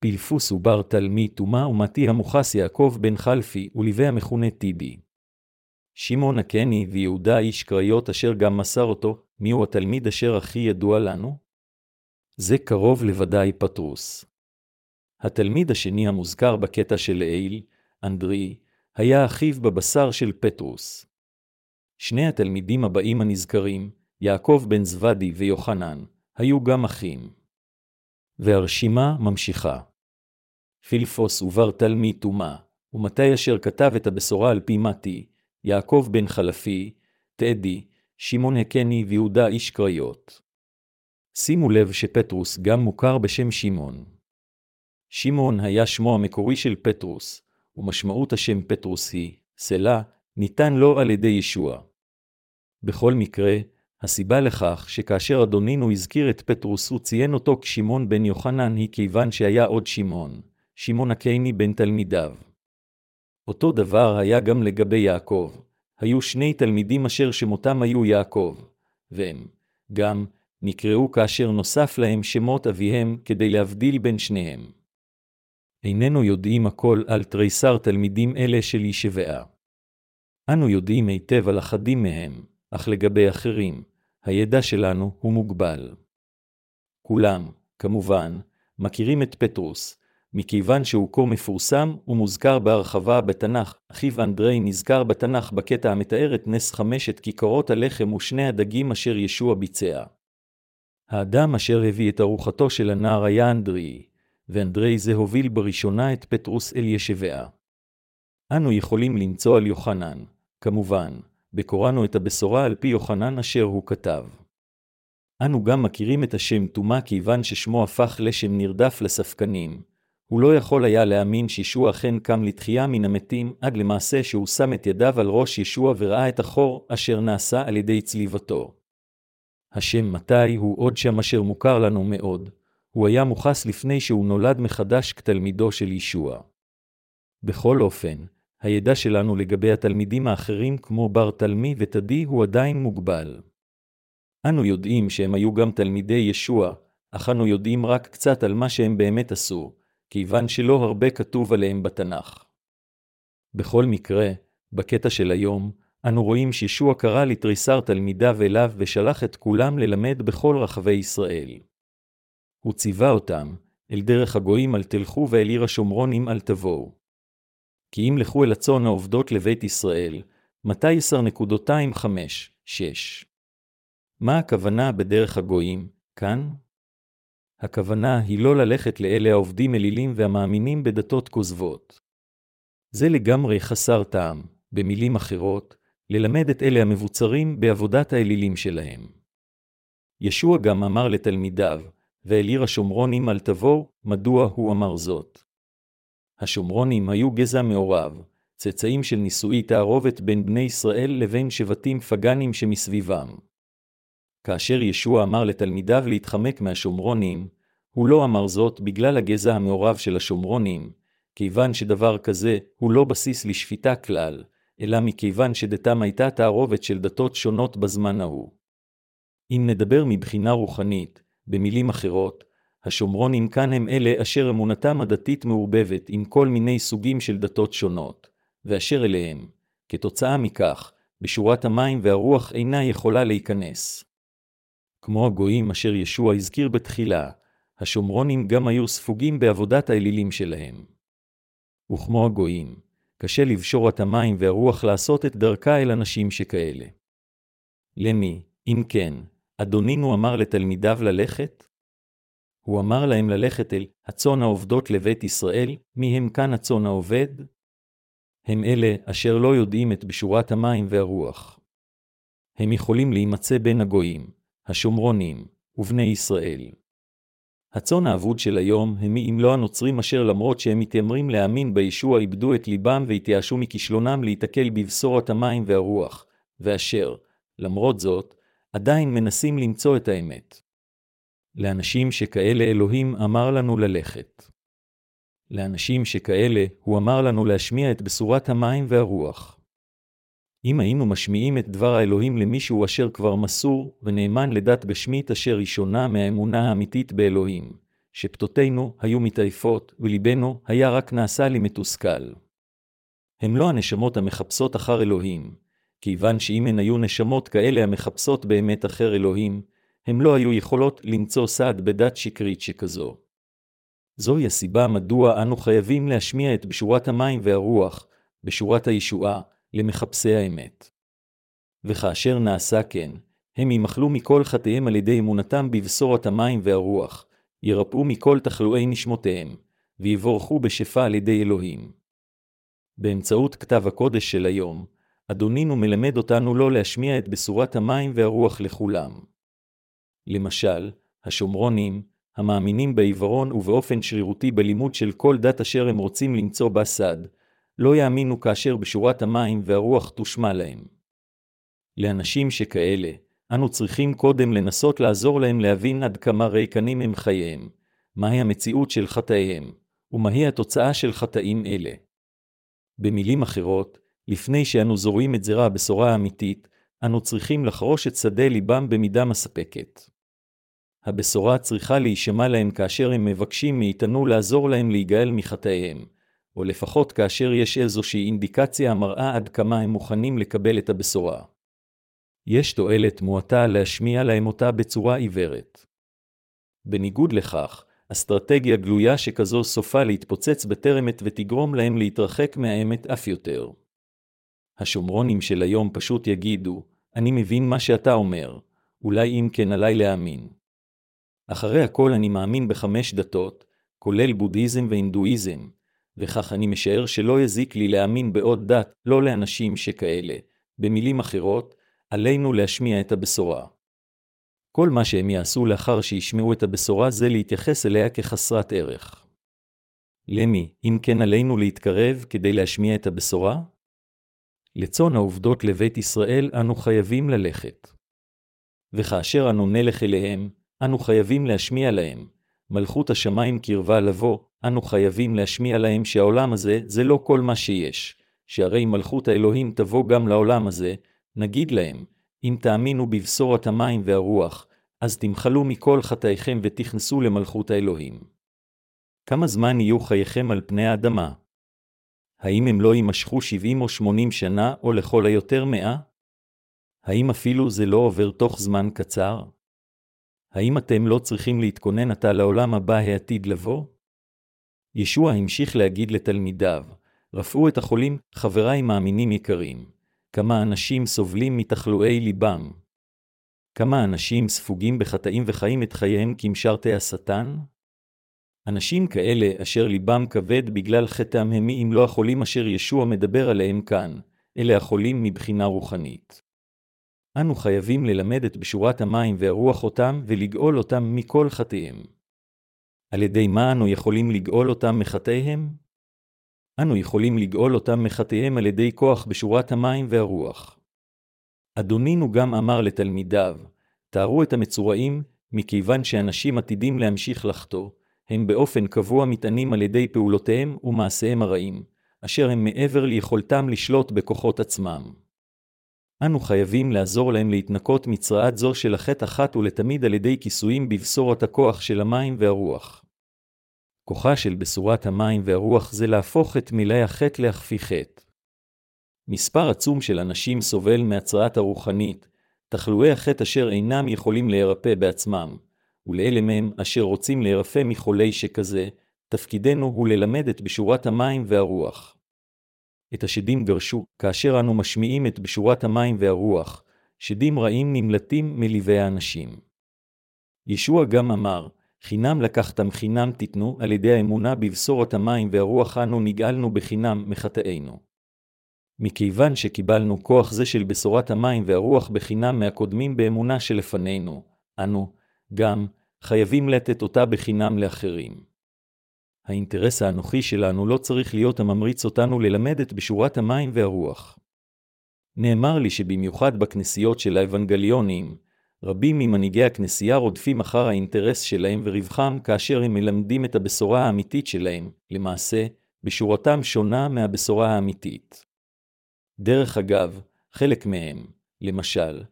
S1: פילפוס ובר תלמי טומאה ומתי המוכס יעקב בן חלפי ולווה המכונה טיבי. שמעון הקני ויהודה איש קריות אשר גם מסר אותו, מיהו התלמיד אשר הכי ידוע לנו? זה קרוב לוודאי פטרוס. התלמיד השני המוזכר בקטע של לעיל, אנדרי, היה אחיו בבשר של פטרוס. שני התלמידים הבאים הנזכרים, יעקב בן זוודי ויוחנן, היו גם אחים. והרשימה ממשיכה. פילפוס ובר תלמי טומאה, ומתי אשר כתב את הבשורה על פי מתי, יעקב בן חלפי, תדי, שמעון הקני ויהודה איש קריות. שימו לב שפטרוס גם מוכר בשם שמעון. שמעון היה שמו המקורי של פטרוס, ומשמעות השם פטרוס היא, סלע, ניתן לו על ידי ישוע. בכל מקרה, הסיבה לכך שכאשר אדונינו הזכיר את פטרוס הוא ציין אותו כשמעון בן יוחנן היא כיוון שהיה עוד שמעון, שמעון הקיני בין תלמידיו. אותו דבר היה גם לגבי יעקב, היו שני תלמידים אשר שמותם היו יעקב, והם, גם, נקראו כאשר נוסף להם שמות אביהם כדי להבדיל בין שניהם. איננו יודעים הכל על תריסר תלמידים אלה של ישבעה. אנו יודעים היטב על אחדים מהם, אך לגבי אחרים, הידע שלנו הוא מוגבל. כולם, כמובן, מכירים את פטרוס, מכיוון שהוא כה מפורסם ומוזכר בהרחבה בתנ"ך, אחיו אנדרי נזכר בתנ"ך בקטע המתאר את נס חמשת כיכרות הלחם ושני הדגים אשר ישוע ביצע. האדם אשר הביא את ארוחתו של הנער היה אנדרי, ואנדרי זה הוביל בראשונה את פטרוס אל ישביה. אנו יכולים למצוא על יוחנן, כמובן, בקוראנו את הבשורה על פי יוחנן אשר הוא כתב. אנו גם מכירים את השם טומאה כיוון ששמו הפך לשם נרדף לספקנים. הוא לא יכול היה להאמין שישוע אכן קם לתחייה מן המתים, עד למעשה שהוא שם את ידיו על ראש ישוע וראה את החור אשר נעשה על ידי צליבתו. השם מתי הוא עוד שם אשר מוכר לנו מאוד, הוא היה מוכס לפני שהוא נולד מחדש כתלמידו של ישוע. בכל אופן, הידע שלנו לגבי התלמידים האחרים כמו בר תלמי ותדי הוא עדיין מוגבל. אנו יודעים שהם היו גם תלמידי ישוע, אך אנו יודעים רק קצת על מה שהם באמת עשו, כיוון שלא הרבה כתוב עליהם בתנ"ך. בכל מקרה, בקטע של היום, אנו רואים שישוע קרא לתריסר תלמידיו אליו ושלח את כולם ללמד בכל רחבי ישראל. הוא ציווה אותם, אל דרך הגויים אל תלכו ואל עיר השומרונים אל תבואו. כי אם לכו אל הצאן העובדות לבית ישראל, 210.25, 6. מה הכוונה בדרך הגויים, כאן? הכוונה היא לא ללכת לאלה העובדים אלילים והמאמינים בדתות כוזבות. זה לגמרי חסר טעם, במילים אחרות, ללמד את אלה המבוצרים בעבודת האלילים שלהם. ישוע גם אמר לתלמידיו, ואל עיר השומרונים אל תבואו, מדוע הוא אמר זאת? השומרונים היו גזע מעורב, צאצאים של נישואי תערובת בין בני ישראל לבין שבטים פגאנים שמסביבם. כאשר ישוע אמר לתלמידיו להתחמק מהשומרונים, הוא לא אמר זאת בגלל הגזע המעורב של השומרונים, כיוון שדבר כזה הוא לא בסיס לשפיטה כלל, אלא מכיוון שדתם הייתה תערובת של דתות שונות בזמן ההוא. אם נדבר מבחינה רוחנית, במילים אחרות, השומרונים כאן הם אלה אשר אמונתם הדתית מעורבבת עם כל מיני סוגים של דתות שונות, ואשר אליהם, כתוצאה מכך, בשורת המים והרוח אינה יכולה להיכנס. כמו הגויים אשר ישוע הזכיר בתחילה, השומרונים גם היו ספוגים בעבודת האלילים שלהם. וכמו הגויים, קשה לבשורת המים והרוח לעשות את דרכה אל אנשים שכאלה. למי, אם כן, אדונינו אמר לתלמידיו ללכת? הוא אמר להם ללכת אל הצאן העובדות לבית ישראל, מי הם כאן הצאן העובד? הם אלה אשר לא יודעים את בשורת המים והרוח. הם יכולים להימצא בין הגויים, השומרונים, ובני ישראל. הצאן האבוד של היום הם מי אם לא הנוצרים אשר למרות שהם מתיימרים להאמין בישוע איבדו את ליבם והתייאשו מכישלונם להיתקל בבשורת המים והרוח, ואשר, למרות זאת, עדיין מנסים למצוא את האמת. לאנשים שכאלה אלוהים אמר לנו ללכת. לאנשים שכאלה הוא אמר לנו להשמיע את בשורת המים והרוח. אם היינו משמיעים את דבר האלוהים למישהו אשר כבר מסור ונאמן לדת בשמית אשר היא שונה מהאמונה האמיתית באלוהים, שפתותינו היו מתעייפות ולבנו היה רק נעשה לי מתוסכל. הם לא הנשמות המחפשות אחר אלוהים, כיוון שאם הן היו נשמות כאלה המחפשות באמת אחר אלוהים, הם לא היו יכולות למצוא סעד בדת שקרית שכזו. זוהי הסיבה מדוע אנו חייבים להשמיע את בשורת המים והרוח, בשורת הישועה, למחפשי האמת. וכאשר נעשה כן, הם ימחלו מכל חטאיהם על ידי אמונתם בבשורת המים והרוח, ירפאו מכל תחלואי נשמותיהם, ויבורכו בשפע על ידי אלוהים. באמצעות כתב הקודש של היום, אדונינו מלמד אותנו לא להשמיע את בשורת המים והרוח לכולם. למשל, השומרונים, המאמינים בעיוורון ובאופן שרירותי בלימוד של כל דת אשר הם רוצים למצוא בה סד, לא יאמינו כאשר בשורת המים והרוח תושמע להם. לאנשים שכאלה, אנו צריכים קודם לנסות לעזור להם להבין עד כמה ריקנים הם חייהם, מהי המציאות של חטאיהם, ומהי התוצאה של חטאים אלה. במילים אחרות, לפני שאנו זורעים את זרע הבשורה האמיתית, אנו צריכים לחרוש את שדה ליבם במידה מספקת. הבשורה צריכה להישמע להם כאשר הם מבקשים מאיתנו לעזור להם להיגאל מחטאיהם, או לפחות כאשר יש איזושהי אינדיקציה המראה עד כמה הם מוכנים לקבל את הבשורה. יש תועלת מועטה להשמיע להם אותה בצורה עיוורת. בניגוד לכך, אסטרטגיה גלויה שכזו סופה להתפוצץ בטרם עת ותגרום להם להתרחק מהאמת אף יותר. השומרונים של היום פשוט יגידו, אני מבין מה שאתה אומר, אולי אם כן עליי להאמין. אחרי הכל אני מאמין בחמש דתות, כולל בודהיזם והינדואיזם, וכך אני משער שלא יזיק לי להאמין בעוד דת, לא לאנשים שכאלה. במילים אחרות, עלינו להשמיע את הבשורה. כל מה שהם יעשו לאחר שישמעו את הבשורה זה להתייחס אליה כחסרת ערך. למי, אם כן עלינו להתקרב כדי להשמיע את הבשורה? לצאן העובדות לבית ישראל אנו חייבים ללכת. וכאשר אנו נלך אליהם, אנו חייבים להשמיע להם. מלכות השמיים קרבה לבוא, אנו חייבים להשמיע להם שהעולם הזה זה לא כל מה שיש, שהרי מלכות האלוהים תבוא גם לעולם הזה, נגיד להם, אם תאמינו בבשורת המים והרוח, אז תמחלו מכל חטאיכם ותכנסו למלכות האלוהים. כמה זמן יהיו חייכם על פני האדמה? האם הם לא יימשכו שבעים או שמונים שנה, או לכל היותר מאה? האם אפילו זה לא עובר תוך זמן קצר? האם אתם לא צריכים להתכונן עתה לעולם הבא העתיד לבוא? ישוע המשיך להגיד לתלמידיו, רפאו את החולים, חבריי מאמינים יקרים. כמה אנשים סובלים מתחלואי ליבם. כמה אנשים ספוגים בחטאים וחיים את חייהם כמשרתי השטן? אנשים כאלה אשר ליבם כבד בגלל חטאם הם מי אם לא החולים אשר ישוע מדבר עליהם כאן, אלה החולים מבחינה רוחנית. אנו חייבים ללמד את בשורת המים והרוח אותם ולגאול אותם מכל חטאיהם. על ידי מה אנו יכולים לגאול אותם מחטאיהם? אנו יכולים לגאול אותם מחטאיהם על ידי כוח בשורת המים והרוח. אדונינו גם אמר לתלמידיו, תארו את המצורעים, מכיוון שאנשים עתידים להמשיך לחטוא, הם באופן קבוע מתענים על ידי פעולותיהם ומעשיהם הרעים, אשר הם מעבר ליכולתם לשלוט בכוחות עצמם. אנו חייבים לעזור להם להתנקות מצרעת זו של החטא אחת ולתמיד על ידי כיסויים בבשורת הכוח של המים והרוח. כוחה של בשורת המים והרוח זה להפוך את מילי החטא להכפי חטא. מספר עצום של אנשים סובל מהצרעת הרוחנית, תחלואי החטא אשר אינם יכולים להירפא בעצמם, ולאלה מהם אשר רוצים להירפא מחולי שכזה, תפקידנו הוא ללמד את בשורת המים והרוח. את השדים גרשו, כאשר אנו משמיעים את בשורת המים והרוח, שדים רעים נמלטים מלבי האנשים. ישוע גם אמר, חינם לקחתם חינם תיתנו, על ידי האמונה בבשורת המים והרוח אנו נגאלנו בחינם מחטאינו. מכיוון שקיבלנו כוח זה של בשורת המים והרוח בחינם מהקודמים באמונה שלפנינו, אנו, גם, חייבים לתת אותה בחינם לאחרים. האינטרס האנוכי שלנו לא צריך להיות הממריץ אותנו ללמד את בשורת המים והרוח. נאמר לי שבמיוחד בכנסיות של האבנגליונים, רבים ממנהיגי הכנסייה רודפים אחר האינטרס שלהם ורווחם כאשר הם מלמדים את הבשורה האמיתית שלהם, למעשה, בשורתם שונה מהבשורה האמיתית. דרך אגב, חלק מהם, למשל,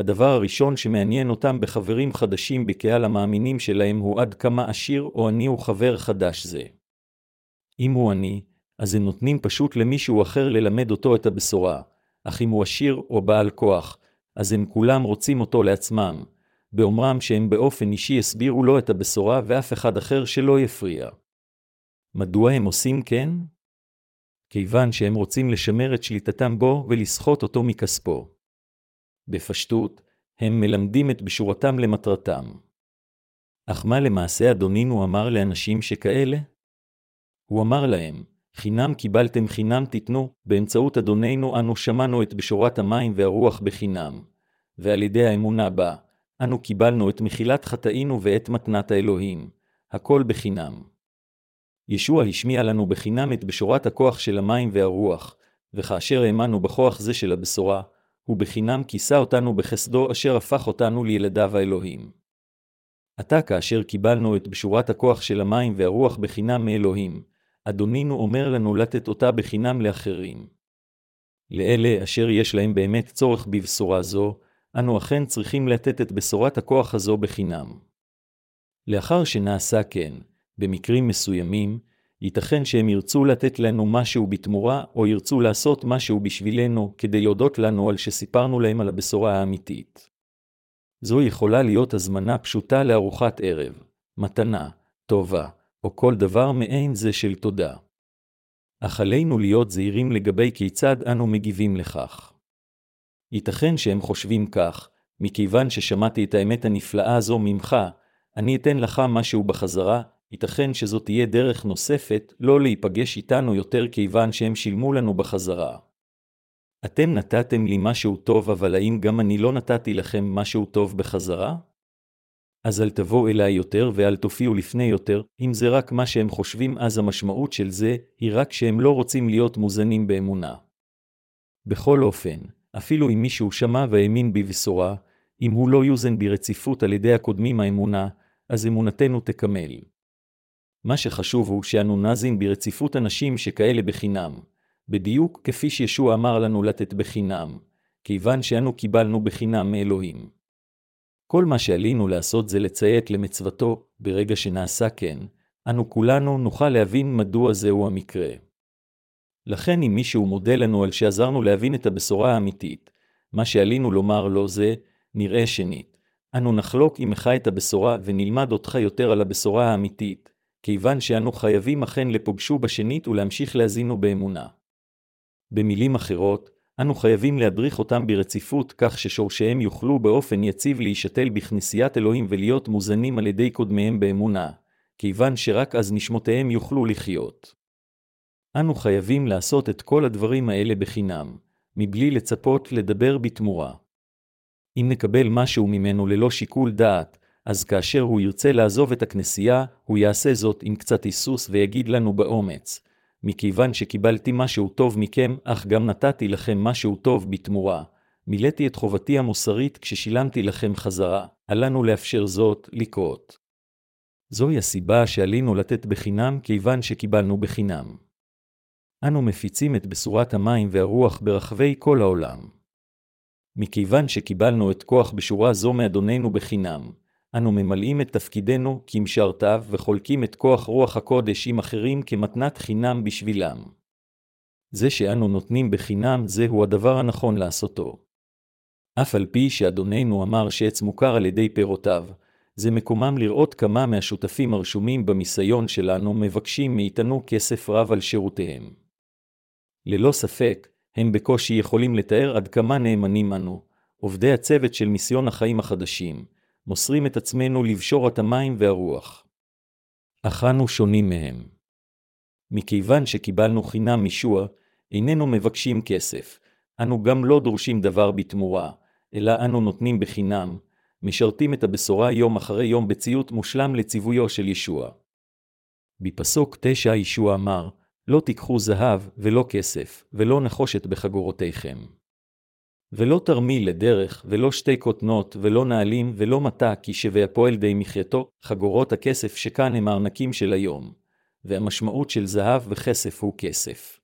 S1: הדבר הראשון שמעניין אותם בחברים חדשים בקהל המאמינים שלהם הוא עד כמה עשיר או עני הוא חבר חדש זה. אם הוא עני, אז הם נותנים פשוט למישהו אחר ללמד אותו את הבשורה, אך אם הוא עשיר או בעל כוח, אז הם כולם רוצים אותו לעצמם, באומרם שהם באופן אישי יסבירו לו את הבשורה ואף אחד אחר שלא יפריע. מדוע הם עושים כן? כיוון שהם רוצים לשמר את שליטתם בו ולסחוט אותו מכספו. בפשטות, הם מלמדים את בשורתם למטרתם. אך מה למעשה אדונינו אמר לאנשים שכאלה? הוא אמר להם, חינם קיבלתם חינם תיתנו, באמצעות אדוננו אנו שמענו את בשורת המים והרוח בחינם, ועל ידי האמונה בה, אנו קיבלנו את מחילת חטאינו ואת מתנת האלוהים, הכל בחינם. ישוע השמיע לנו בחינם את בשורת הכוח של המים והרוח, וכאשר האמנו בכוח זה של הבשורה, הוא בחינם כיסה אותנו בחסדו אשר הפך אותנו לילדיו האלוהים. עתה כאשר קיבלנו את בשורת הכוח של המים והרוח בחינם מאלוהים, אדונינו אומר לנו לתת אותה בחינם לאחרים. לאלה אשר יש להם באמת צורך בבשורה זו, אנו אכן צריכים לתת את בשורת הכוח הזו בחינם. לאחר שנעשה כן, במקרים מסוימים, ייתכן שהם ירצו לתת לנו משהו בתמורה, או ירצו לעשות משהו בשבילנו, כדי להודות לנו על שסיפרנו להם על הבשורה האמיתית. זו יכולה להיות הזמנה פשוטה לארוחת ערב, מתנה, טובה, או כל דבר מעין זה של תודה. אך עלינו להיות זהירים לגבי כיצד אנו מגיבים לכך. ייתכן שהם חושבים כך, מכיוון ששמעתי את האמת הנפלאה הזו ממך, אני אתן לך משהו בחזרה, ייתכן שזו תהיה דרך נוספת לא להיפגש איתנו יותר כיוון שהם שילמו לנו בחזרה. אתם נתתם לי משהו טוב, אבל האם גם אני לא נתתי לכם משהו טוב בחזרה? אז אל תבואו אליי יותר ואל תופיעו לפני יותר, אם זה רק מה שהם חושבים, אז המשמעות של זה היא רק שהם לא רוצים להיות מוזנים באמונה. בכל אופן, אפילו אם מישהו שמע והאמין בבשורה, אם הוא לא יוזן ברציפות על ידי הקודמים האמונה, אז אמונתנו תקמל. מה שחשוב הוא שאנו נזין ברציפות אנשים שכאלה בחינם, בדיוק כפי שישוע אמר לנו לתת בחינם, כיוון שאנו קיבלנו בחינם מאלוהים. כל מה שעלינו לעשות זה לציית למצוותו, ברגע שנעשה כן, אנו כולנו נוכל להבין מדוע זהו המקרה. לכן אם מישהו מודה לנו על שעזרנו להבין את הבשורה האמיתית, מה שעלינו לומר לו זה, נראה שנית. אנו נחלוק עמך את הבשורה ונלמד אותך יותר על הבשורה האמיתית, כיוון שאנו חייבים אכן לפוגשו בשנית ולהמשיך להזינו באמונה. במילים אחרות, אנו חייבים להדריך אותם ברציפות כך ששורשיהם יוכלו באופן יציב להישתל בכנסיית אלוהים ולהיות מוזנים על ידי קודמיהם באמונה, כיוון שרק אז נשמותיהם יוכלו לחיות. אנו חייבים לעשות את כל הדברים האלה בחינם, מבלי לצפות לדבר בתמורה. אם נקבל משהו ממנו ללא שיקול דעת, אז כאשר הוא ירצה לעזוב את הכנסייה, הוא יעשה זאת עם קצת היסוס ויגיד לנו באומץ, מכיוון שקיבלתי משהו טוב מכם, אך גם נתתי לכם משהו טוב בתמורה. מילאתי את חובתי המוסרית כששילמתי לכם חזרה, עלינו לאפשר זאת לקרות. זוהי הסיבה שעלינו לתת בחינם, כיוון שקיבלנו בחינם. אנו מפיצים את בשורת המים והרוח ברחבי כל העולם. מכיוון שקיבלנו את כוח בשורה זו מאדוננו בחינם, אנו ממלאים את תפקידנו כמשרתיו וחולקים את כוח רוח הקודש עם אחרים כמתנת חינם בשבילם. זה שאנו נותנים בחינם זהו הדבר הנכון לעשותו. אף על פי שאדוננו אמר שעץ מוכר על ידי פירותיו, זה מקומם לראות כמה מהשותפים הרשומים במיסיון שלנו מבקשים מאיתנו כסף רב על שירותיהם. ללא ספק, הם בקושי יכולים לתאר עד כמה נאמנים אנו, עובדי הצוות של מיסיון החיים החדשים, מוסרים את עצמנו לבשורת המים והרוח. אך אנו שונים מהם. מכיוון שקיבלנו חינם משוע, איננו מבקשים כסף, אנו גם לא דורשים דבר בתמורה, אלא אנו נותנים בחינם, משרתים את הבשורה יום אחרי יום בציות מושלם לציוויו של ישוע. בפסוק תשע ישוע אמר, לא תיקחו זהב ולא כסף, ולא נחושת בחגורותיכם. ולא תרמיל לדרך, ולא שתי כותנות, ולא נעלים, ולא מטע, כי שווה הפועל די מחייתו, חגורות הכסף שכאן הם הארנקים של היום, והמשמעות של זהב וכסף הוא כסף.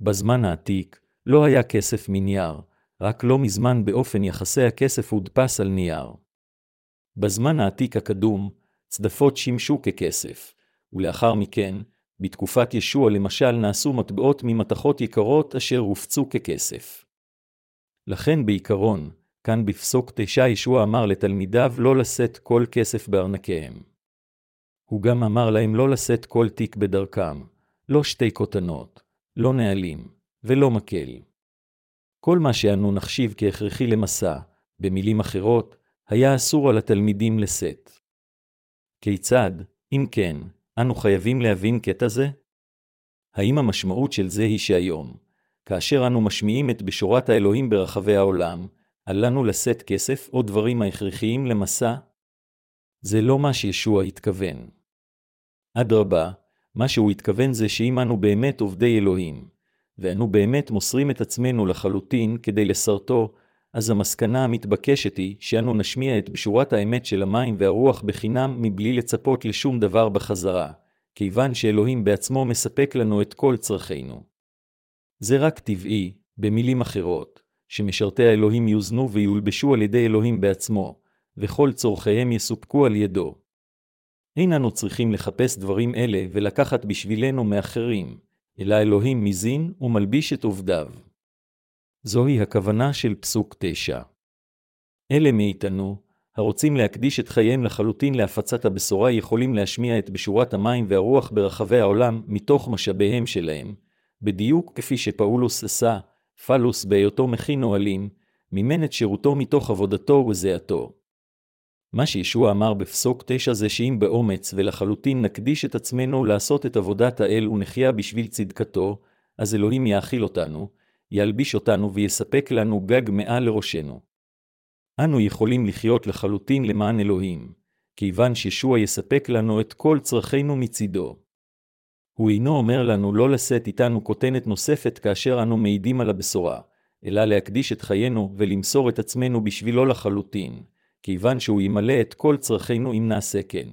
S1: בזמן העתיק, לא היה כסף מנייר, רק לא מזמן באופן יחסי הכסף הודפס על נייר. בזמן העתיק הקדום, צדפות שימשו ככסף, ולאחר מכן, בתקופת ישוע למשל נעשו מטבעות ממתכות יקרות אשר הופצו ככסף. לכן בעיקרון, כאן בפסוק תשע ישוע אמר לתלמידיו לא לשאת כל כסף בארנקיהם. הוא גם אמר להם לא לשאת כל תיק בדרכם, לא שתי כותנות, לא נעלים, ולא מקל. כל מה שאנו נחשיב כהכרחי למסע, במילים אחרות, היה אסור על התלמידים לשאת. כיצד, אם כן, אנו חייבים להבין קטע זה? האם המשמעות של זה היא שהיום, כאשר אנו משמיעים את בשורת האלוהים ברחבי העולם, אל לנו לשאת כסף או דברים ההכרחיים למסע? זה לא מה שישוע התכוון. אדרבה, מה שהוא התכוון זה שאם אנו באמת עובדי אלוהים, ואנו באמת מוסרים את עצמנו לחלוטין כדי לסרטו, אז המסקנה המתבקשת היא שאנו נשמיע את בשורת האמת של המים והרוח בחינם מבלי לצפות לשום דבר בחזרה, כיוון שאלוהים בעצמו מספק לנו את כל צרכינו. זה רק טבעי, במילים אחרות, שמשרתי האלוהים יוזנו ויולבשו על ידי אלוהים בעצמו, וכל צורכיהם יסופקו על ידו. אין אנו צריכים לחפש דברים אלה ולקחת בשבילנו מאחרים, אלא אלוהים מזין ומלביש את עובדיו. זוהי הכוונה של פסוק תשע. אלה מאיתנו, הרוצים להקדיש את חייהם לחלוטין להפצת הבשורה יכולים להשמיע את בשורת המים והרוח ברחבי העולם מתוך משאביהם שלהם, בדיוק כפי שפאולוס עשה, פלוס בהיותו מכין אוהלים, מימן את שירותו מתוך עבודתו וזיעתו. מה שישוע אמר בפסוק תשע זה שאם באומץ ולחלוטין נקדיש את עצמנו לעשות את עבודת האל ונחיה בשביל צדקתו, אז אלוהים יאכיל אותנו, ילביש אותנו ויספק לנו גג מעל לראשנו. אנו יכולים לחיות לחלוטין למען אלוהים, כיוון שישוע יספק לנו את כל צרכינו מצידו. הוא אינו אומר לנו לא לשאת איתנו כותנת נוספת כאשר אנו מעידים על הבשורה, אלא להקדיש את חיינו ולמסור את עצמנו בשבילו לחלוטין, כיוון שהוא ימלא את כל צרכינו אם נעשה כן.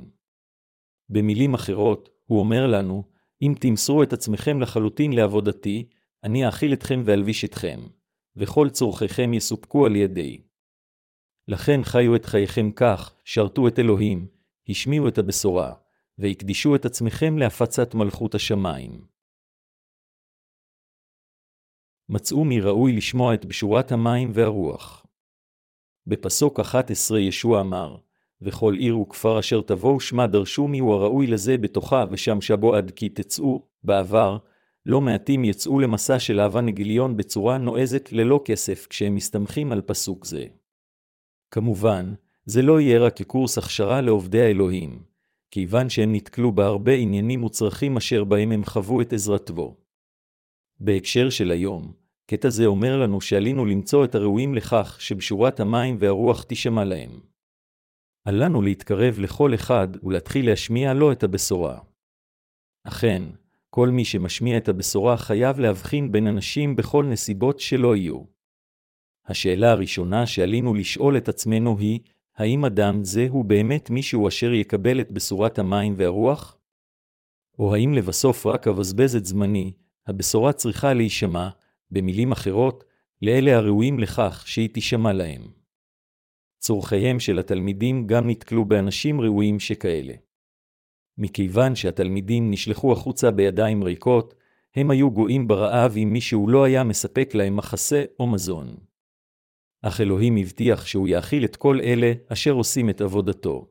S1: במילים אחרות, הוא אומר לנו, אם תמסרו את עצמכם לחלוטין לעבודתי, אני אאכיל אתכם ואלביש אתכם, וכל צורכיכם יסופקו על ידי. לכן חיו את חייכם כך, שרתו את אלוהים, השמיעו את הבשורה, והקדישו את עצמכם להפצת מלכות השמיים. מצאו מי ראוי לשמוע את בשורת המים והרוח. בפסוק 11 ישוע אמר, וכל עיר וכפר אשר תבואו שמה דרשו מי הוא הראוי לזה בתוכה ושם שבו עד כי תצאו, בעבר, לא מעטים יצאו למסע של אהבה נגיליון בצורה נועזת ללא כסף כשהם מסתמכים על פסוק זה. כמובן, זה לא יהיה רק כקורס הכשרה לעובדי האלוהים, כיוון שהם נתקלו בהרבה עניינים וצרכים אשר בהם הם חוו את עזרתו. בהקשר של היום, קטע זה אומר לנו שעלינו למצוא את הראויים לכך שבשורת המים והרוח תשמע להם. אל לנו להתקרב לכל אחד ולהתחיל להשמיע לו את הבשורה. אכן, כל מי שמשמיע את הבשורה חייב להבחין בין אנשים בכל נסיבות שלא יהיו. השאלה הראשונה שעלינו לשאול את עצמנו היא, האם אדם זה הוא באמת מישהו אשר יקבל את בשורת המים והרוח? או האם לבסוף רק אבזבז את זמני, הבשורה צריכה להישמע, במילים אחרות, לאלה הראויים לכך שהיא תישמע להם. צורכיהם של התלמידים גם נתקלו באנשים ראויים שכאלה. מכיוון שהתלמידים נשלחו החוצה בידיים ריקות, הם היו גואים ברעב אם מישהו לא היה מספק להם מחסה או מזון. אך אלוהים הבטיח שהוא יאכיל את כל אלה אשר עושים את עבודתו.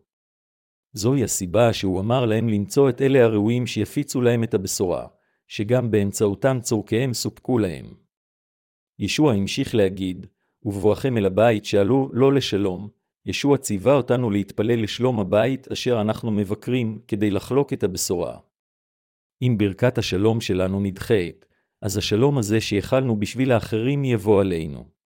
S1: זוהי הסיבה שהוא אמר להם למצוא את אלה הראויים שיפיצו להם את הבשורה, שגם באמצעותם צורכיהם סופקו להם. ישוע המשיך להגיד, ובבואכם אל הבית שעלו לא לשלום, ישוע ציווה אותנו להתפלל לשלום הבית אשר אנחנו מבקרים כדי לחלוק את הבשורה. אם ברכת השלום שלנו נדחית, אז השלום הזה שיכלנו בשביל האחרים יבוא עלינו.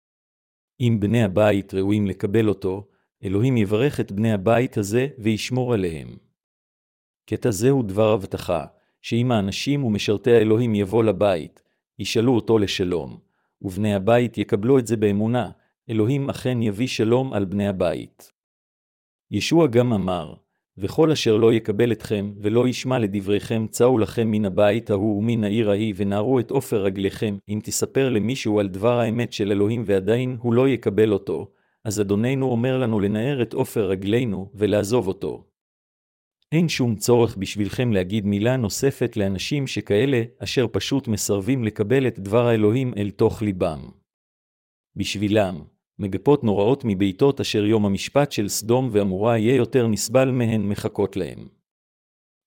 S1: אם בני הבית ראויים לקבל אותו, אלוהים יברך את בני הבית הזה וישמור עליהם. קטע זה הוא דבר הבטחה, שאם האנשים ומשרתי האלוהים יבוא לבית, ישאלו אותו לשלום, ובני הבית יקבלו את זה באמונה, אלוהים אכן יביא שלום על בני הבית. ישוע גם אמר, וכל אשר לא יקבל אתכם, ולא ישמע לדבריכם, צאו לכם מן הבית ההוא ומן העיר ההיא, ונערו את עופר רגליכם, אם תספר למישהו על דבר האמת של אלוהים ועדיין הוא לא יקבל אותו, אז אדוננו אומר לנו לנער את עופר רגלינו, ולעזוב אותו. אין שום צורך בשבילכם להגיד מילה נוספת לאנשים שכאלה, אשר פשוט מסרבים לקבל את דבר האלוהים אל תוך ליבם. בשבילם, מגפות נוראות מבעיטות אשר יום המשפט של סדום ועמורה יהיה יותר נסבל מהן מחכות להם.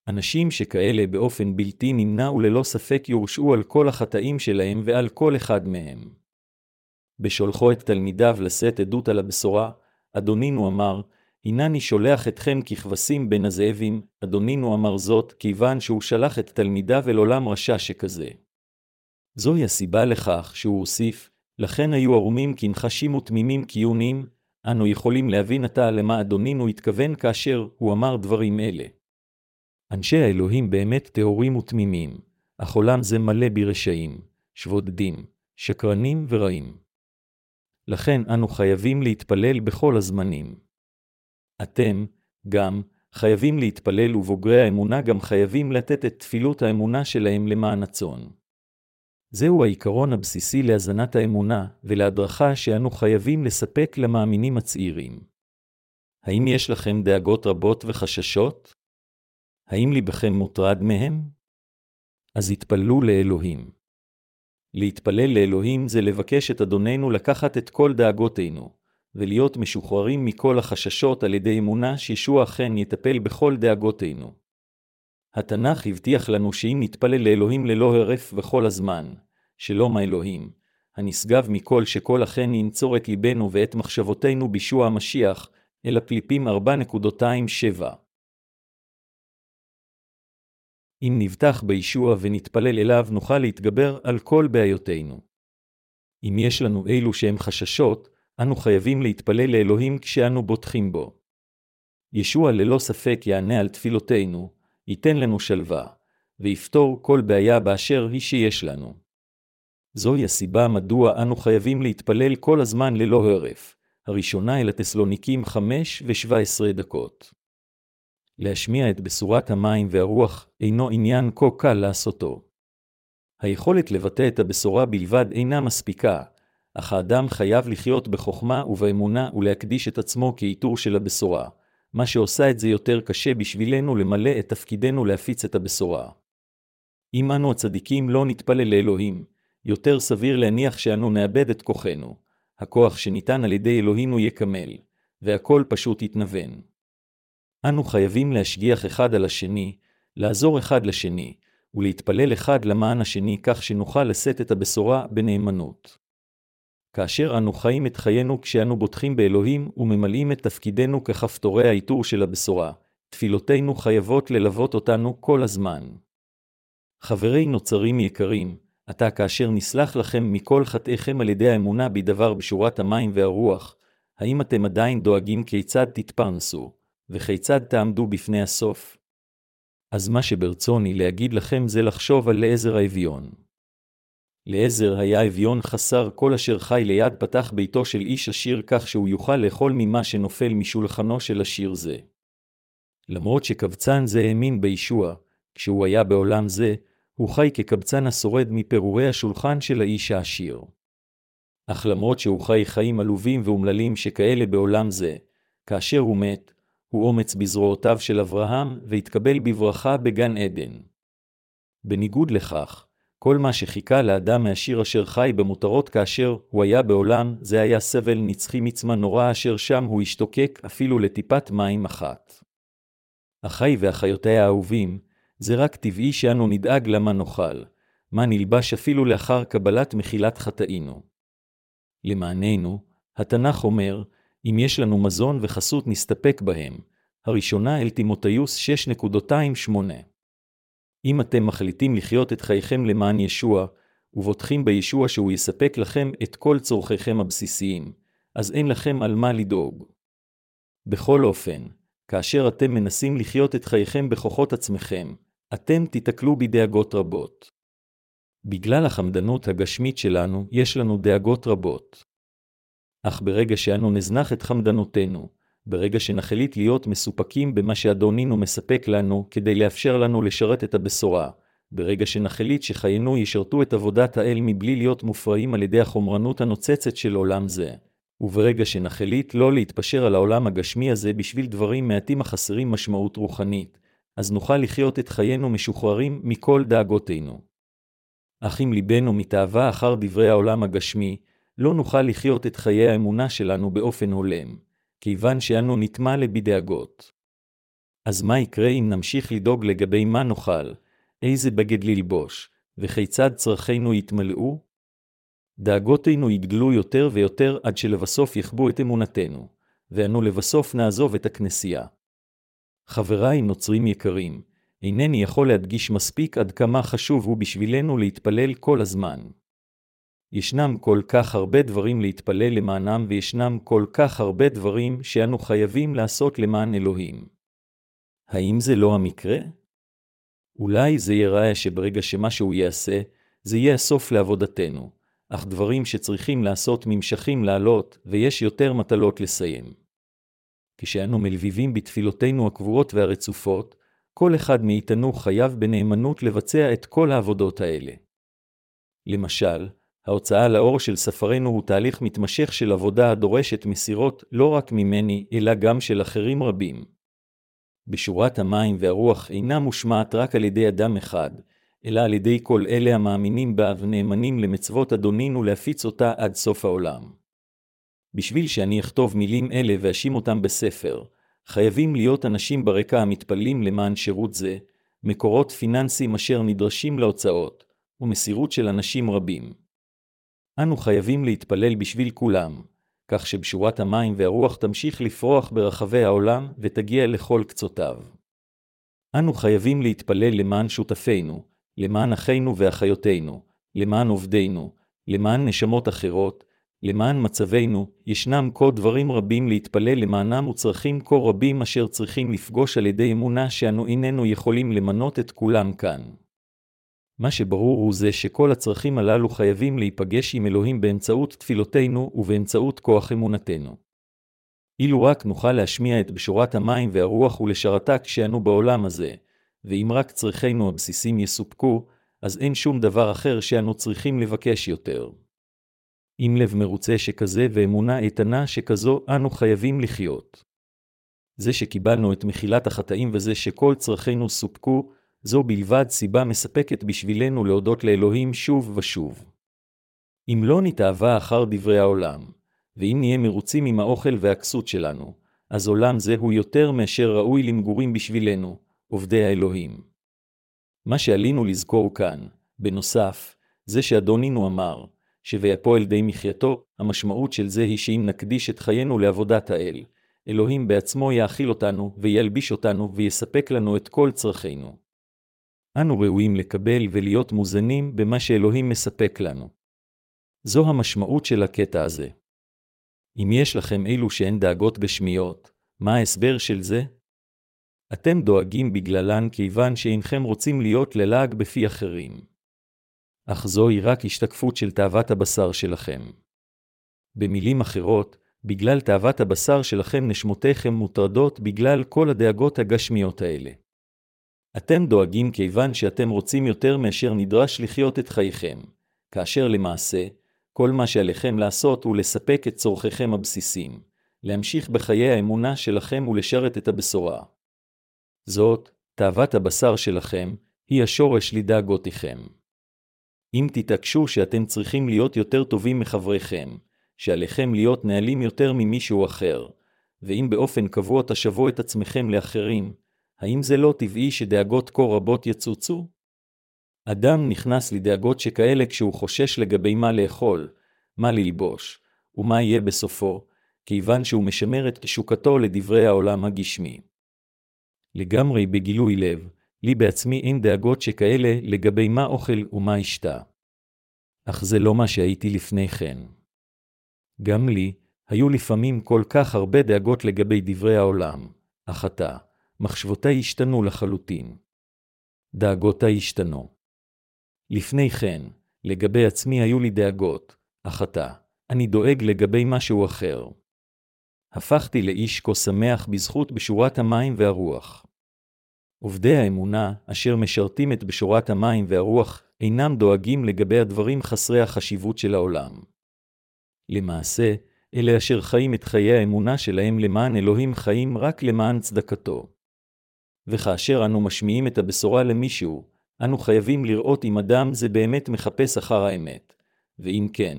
S1: אנשים שכאלה באופן בלתי נמנע וללא ספק יורשעו על כל החטאים שלהם ועל כל אחד מהם. בשולחו את תלמידיו לשאת עדות על הבשורה, אדונינו אמר, הנני שולח אתכם ככבשים בין הזאבים, אדונינו אמר זאת, כיוון שהוא שלח את תלמידיו אל עולם רשע שכזה. זוהי הסיבה לכך שהוא הוסיף, לכן היו ערומים כנחשים ותמימים קיונים, אנו יכולים להבין עתה למה אדונינו התכוון כאשר הוא אמר דברים אלה. אנשי האלוהים באמת טהורים ותמימים, אך עולם זה מלא ברשעים, שבודדים, שקרנים ורעים. לכן אנו חייבים להתפלל בכל הזמנים. אתם, גם, חייבים להתפלל ובוגרי האמונה גם חייבים לתת את תפילות האמונה שלהם למען הצאן. זהו העיקרון הבסיסי להזנת האמונה ולהדרכה שאנו חייבים לספק למאמינים הצעירים. האם יש לכם דאגות רבות וחששות? האם ליבכם מוטרד מהם? אז התפללו לאלוהים. להתפלל לאלוהים זה לבקש את אדוננו לקחת את כל דאגותינו, ולהיות משוחררים מכל החששות על ידי אמונה שישוע אכן יטפל בכל דאגותינו. התנ"ך הבטיח לנו שאם נתפלל לאלוהים ללא הרף וכל הזמן, שלום האלוהים, הנשגב מכל שכל אכן ינצור את ליבנו ואת מחשבותינו בישוע המשיח, אל הפליפים 4.27. אם נבטח בישוע ונתפלל אליו, נוכל להתגבר על כל בעיותינו. אם יש לנו אילו שהם חששות, אנו חייבים להתפלל לאלוהים כשאנו בוטחים בו. ישוע ללא ספק יענה על תפילותינו, ייתן לנו שלווה, ויפתור כל בעיה באשר היא שיש לנו. זוהי הסיבה מדוע אנו חייבים להתפלל כל הזמן ללא הרף. הראשונה אל התסלוניקים 5 ו-17 דקות. להשמיע את בשורת המים והרוח אינו עניין כה קל לעשותו. היכולת לבטא את הבשורה בלבד אינה מספיקה, אך האדם חייב לחיות בחוכמה ובאמונה ולהקדיש את עצמו כעיטור של הבשורה, מה שעושה את זה יותר קשה בשבילנו למלא את תפקידנו להפיץ את הבשורה. אם אנו הצדיקים לא נתפלל לאלוהים, יותר סביר להניח שאנו נאבד את כוחנו, הכוח שניתן על ידי אלוהינו יקמל, והכל פשוט יתנוון. אנו חייבים להשגיח אחד על השני, לעזור אחד לשני, ולהתפלל אחד למען השני כך שנוכל לשאת את הבשורה בנאמנות. כאשר אנו חיים את חיינו כשאנו בוטחים באלוהים וממלאים את תפקידנו ככפתורי העיטור של הבשורה, תפילותינו חייבות ללוות אותנו כל הזמן. חברי נוצרים יקרים, עתה כאשר נסלח לכם מכל חטאיכם על ידי האמונה בדבר בשורת המים והרוח, האם אתם עדיין דואגים כיצד תתפרנסו, וכיצד תעמדו בפני הסוף? אז מה שברצוני להגיד לכם זה לחשוב על לעזר האביון. לעזר היה אביון חסר כל אשר חי ליד פתח ביתו של איש עשיר כך שהוא יוכל לאכול ממה שנופל משולחנו של עשיר זה. למרות שקבצן זה האמין בישוע, כשהוא היה בעולם זה, הוא חי כקבצן השורד מפירורי השולחן של האיש העשיר. אך למרות שהוא חי חיים עלובים ואומללים שכאלה בעולם זה, כאשר הוא מת, הוא אומץ בזרועותיו של אברהם, והתקבל בברכה בגן עדן. בניגוד לכך, כל מה שחיכה לאדם מהשיר אשר חי במותרות כאשר הוא היה בעולם, זה היה סבל נצחי מצמא נורא אשר שם הוא השתוקק אפילו לטיפת מים אחת. אחי ואחיותי האהובים, זה רק טבעי שאנו נדאג למה נאכל, מה נלבש אפילו לאחר קבלת מחילת חטאינו. למעננו, התנ"ך אומר, אם יש לנו מזון וחסות נסתפק בהם, הראשונה אל תימותאיוס 6.28. אם אתם מחליטים לחיות את חייכם למען ישוע, ובוטחים בישוע שהוא יספק לכם את כל צורכיכם הבסיסיים, אז אין לכם על מה לדאוג. בכל אופן, כאשר אתם מנסים לחיות את חייכם בכוחות עצמכם, אתם תיתקלו בדאגות רבות. בגלל החמדנות הגשמית שלנו, יש לנו דאגות רבות. אך ברגע שאנו נזנח את חמדנותנו, ברגע שנחליט להיות מסופקים במה שאדונינו מספק לנו כדי לאפשר לנו לשרת את הבשורה, ברגע שנחליט שחיינו ישרתו את עבודת האל מבלי להיות מופרעים על ידי החומרנות הנוצצת של עולם זה, וברגע שנחליט לא להתפשר על העולם הגשמי הזה בשביל דברים מעטים החסרים משמעות רוחנית, אז נוכל לחיות את חיינו משוחררים מכל דאגותינו. אך אם ליבנו מתאווה אחר דברי העולם הגשמי, לא נוכל לחיות את חיי האמונה שלנו באופן הולם, כיוון שאנו נטמע לבדאגות. אז מה יקרה אם נמשיך לדאוג לגבי מה נאכל, איזה בגד ללבוש, וכיצד צרכינו יתמלאו? דאגותינו יגדלו יותר ויותר עד שלבסוף יכבו את אמונתנו, ואנו לבסוף נעזוב את הכנסייה. חבריי נוצרים יקרים, אינני יכול להדגיש מספיק עד כמה חשוב הוא בשבילנו להתפלל כל הזמן. ישנם כל כך הרבה דברים להתפלל למענם וישנם כל כך הרבה דברים שאנו חייבים לעשות למען אלוהים. האם זה לא המקרה? אולי זה ייראה שברגע שמשהו יעשה, זה יהיה הסוף לעבודתנו, אך דברים שצריכים לעשות נמשכים לעלות, ויש יותר מטלות לסיים. כשאנו מלביבים בתפילותינו הקבועות והרצופות, כל אחד מאיתנו חייב בנאמנות לבצע את כל העבודות האלה. למשל, ההוצאה לאור של ספרנו הוא תהליך מתמשך של עבודה הדורשת מסירות לא רק ממני, אלא גם של אחרים רבים. בשורת המים והרוח אינה מושמעת רק על ידי אדם אחד, אלא על ידי כל אלה המאמינים בה ונאמנים למצוות אדונינו להפיץ אותה עד סוף העולם. בשביל שאני אכתוב מילים אלה ואשים אותם בספר, חייבים להיות אנשים ברקע המתפללים למען שירות זה, מקורות פיננסיים אשר נדרשים להוצאות, ומסירות של אנשים רבים. אנו חייבים להתפלל בשביל כולם, כך שבשורת המים והרוח תמשיך לפרוח ברחבי העולם ותגיע לכל קצותיו. אנו חייבים להתפלל למען שותפינו, למען אחינו ואחיותינו, למען עובדינו, למען נשמות אחרות, למען מצבנו, ישנם כה דברים רבים להתפלל למענם וצרכים כה רבים אשר צריכים לפגוש על ידי אמונה שאנו איננו יכולים למנות את כולם כאן. מה שברור הוא זה שכל הצרכים הללו חייבים להיפגש עם אלוהים באמצעות תפילותינו ובאמצעות כוח אמונתנו. אילו רק נוכל להשמיע את בשורת המים והרוח ולשרתה כשאנו בעולם הזה, ואם רק צרכינו הבסיסים יסופקו, אז אין שום דבר אחר שאנו צריכים לבקש יותר. עם לב מרוצה שכזה ואמונה איתנה שכזו אנו חייבים לחיות. זה שקיבלנו את מחילת החטאים וזה שכל צרכינו סופקו, זו בלבד סיבה מספקת בשבילנו להודות לאלוהים שוב ושוב. אם לא נתאווה אחר דברי העולם, ואם נהיה מרוצים עם האוכל והכסות שלנו, אז עולם זה הוא יותר מאשר ראוי למגורים בשבילנו, עובדי האלוהים. מה שעלינו לזכור כאן, בנוסף, זה שאדונינו אמר, ש"ויפועל די מחייתו", המשמעות של זה היא שאם נקדיש את חיינו לעבודת האל, אלוהים בעצמו יאכיל אותנו, וילביש אותנו, ויספק לנו את כל צרכינו. אנו ראויים לקבל ולהיות מוזנים במה שאלוהים מספק לנו. זו המשמעות של הקטע הזה. אם יש לכם אילו שהן דאגות גשמיות, מה ההסבר של זה? אתם דואגים בגללן כיוון שאינכם רוצים להיות ללעג בפי אחרים. אך זוהי רק השתקפות של תאוות הבשר שלכם. במילים אחרות, בגלל תאוות הבשר שלכם נשמותיכם מוטרדות בגלל כל הדאגות הגשמיות האלה. אתם דואגים כיוון שאתם רוצים יותר מאשר נדרש לחיות את חייכם, כאשר למעשה, כל מה שעליכם לעשות הוא לספק את צורכיכם הבסיסיים, להמשיך בחיי האמונה שלכם ולשרת את הבשורה. זאת, תאוות הבשר שלכם, היא השורש לדאגותיכם. אם תתעקשו שאתם צריכים להיות יותר טובים מחבריכם, שעליכם להיות נהלים יותר ממישהו אחר, ואם באופן קבוע תשוו את עצמכם לאחרים, האם זה לא טבעי שדאגות כה רבות יצוצו? אדם נכנס לדאגות שכאלה כשהוא חושש לגבי מה לאכול, מה ללבוש, ומה יהיה בסופו, כיוון שהוא משמר את תשוקתו לדברי העולם הגשמי. לגמרי בגילוי לב, לי בעצמי אין דאגות שכאלה לגבי מה אוכל ומה אשתה. אך זה לא מה שהייתי לפני כן. גם לי, היו לפעמים כל כך הרבה דאגות לגבי דברי העולם, אך עתה, מחשבותיי השתנו לחלוטין. דאגותיי השתנו. לפני כן, לגבי עצמי היו לי דאגות, אך עתה, אני דואג לגבי משהו אחר. הפכתי לאיש כה שמח בזכות בשורת המים והרוח. עובדי האמונה, אשר משרתים את בשורת המים והרוח, אינם דואגים לגבי הדברים חסרי החשיבות של העולם. למעשה, אלה אשר חיים את חיי האמונה שלהם למען אלוהים חיים רק למען צדקתו. וכאשר אנו משמיעים את הבשורה למישהו, אנו חייבים לראות אם אדם זה באמת מחפש אחר האמת. ואם כן,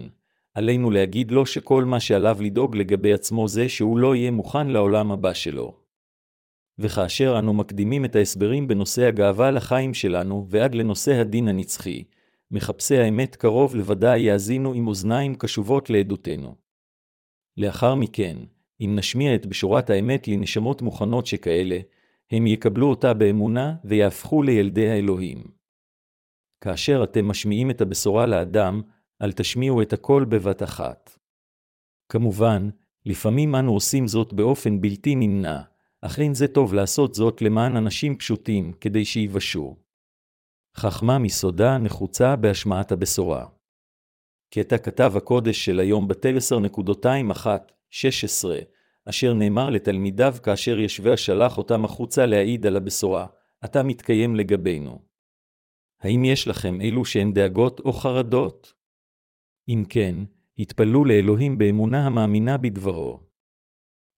S1: עלינו להגיד לו שכל מה שעליו לדאוג לגבי עצמו זה שהוא לא יהיה מוכן לעולם הבא שלו. וכאשר אנו מקדימים את ההסברים בנושא הגאווה לחיים שלנו ועד לנושא הדין הנצחי, מחפשי האמת קרוב לוודאי יאזינו עם אוזניים קשובות לעדותנו. לאחר מכן, אם נשמיע את בשורת האמת לנשמות מוכנות שכאלה, הם יקבלו אותה באמונה ויהפכו לילדי האלוהים. כאשר אתם משמיעים את הבשורה לאדם, אל תשמיעו את הכל בבת אחת. כמובן, לפעמים אנו עושים זאת באופן בלתי נמנע, אך אין זה טוב לעשות זאת למען אנשים פשוטים, כדי שיבשו. חכמה מסודה נחוצה בהשמעת הבשורה. קטע כתב הקודש של היום ב-10.21-16, אשר נאמר לתלמידיו כאשר ישווה שלח אותם החוצה להעיד על הבשורה, אתה מתקיים לגבינו. האם יש לכם אלו שהן דאגות או חרדות? אם כן, התפללו לאלוהים באמונה המאמינה בדברו.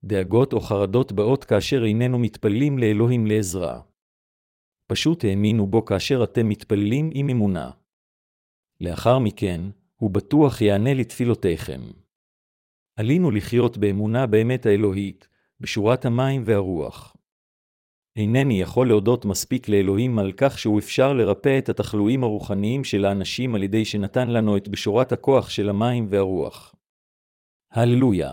S1: דאגות או חרדות באות כאשר איננו מתפללים לאלוהים לעזרה. פשוט האמינו בו כאשר אתם מתפללים עם אמונה. לאחר מכן, הוא בטוח יענה לתפילותיכם. עלינו לחיות באמונה באמת האלוהית, בשורת המים והרוח. אינני יכול להודות מספיק לאלוהים על כך שהוא אפשר לרפא את התחלואים הרוחניים של האנשים על ידי שנתן לנו את בשורת הכוח של המים והרוח. הללויה.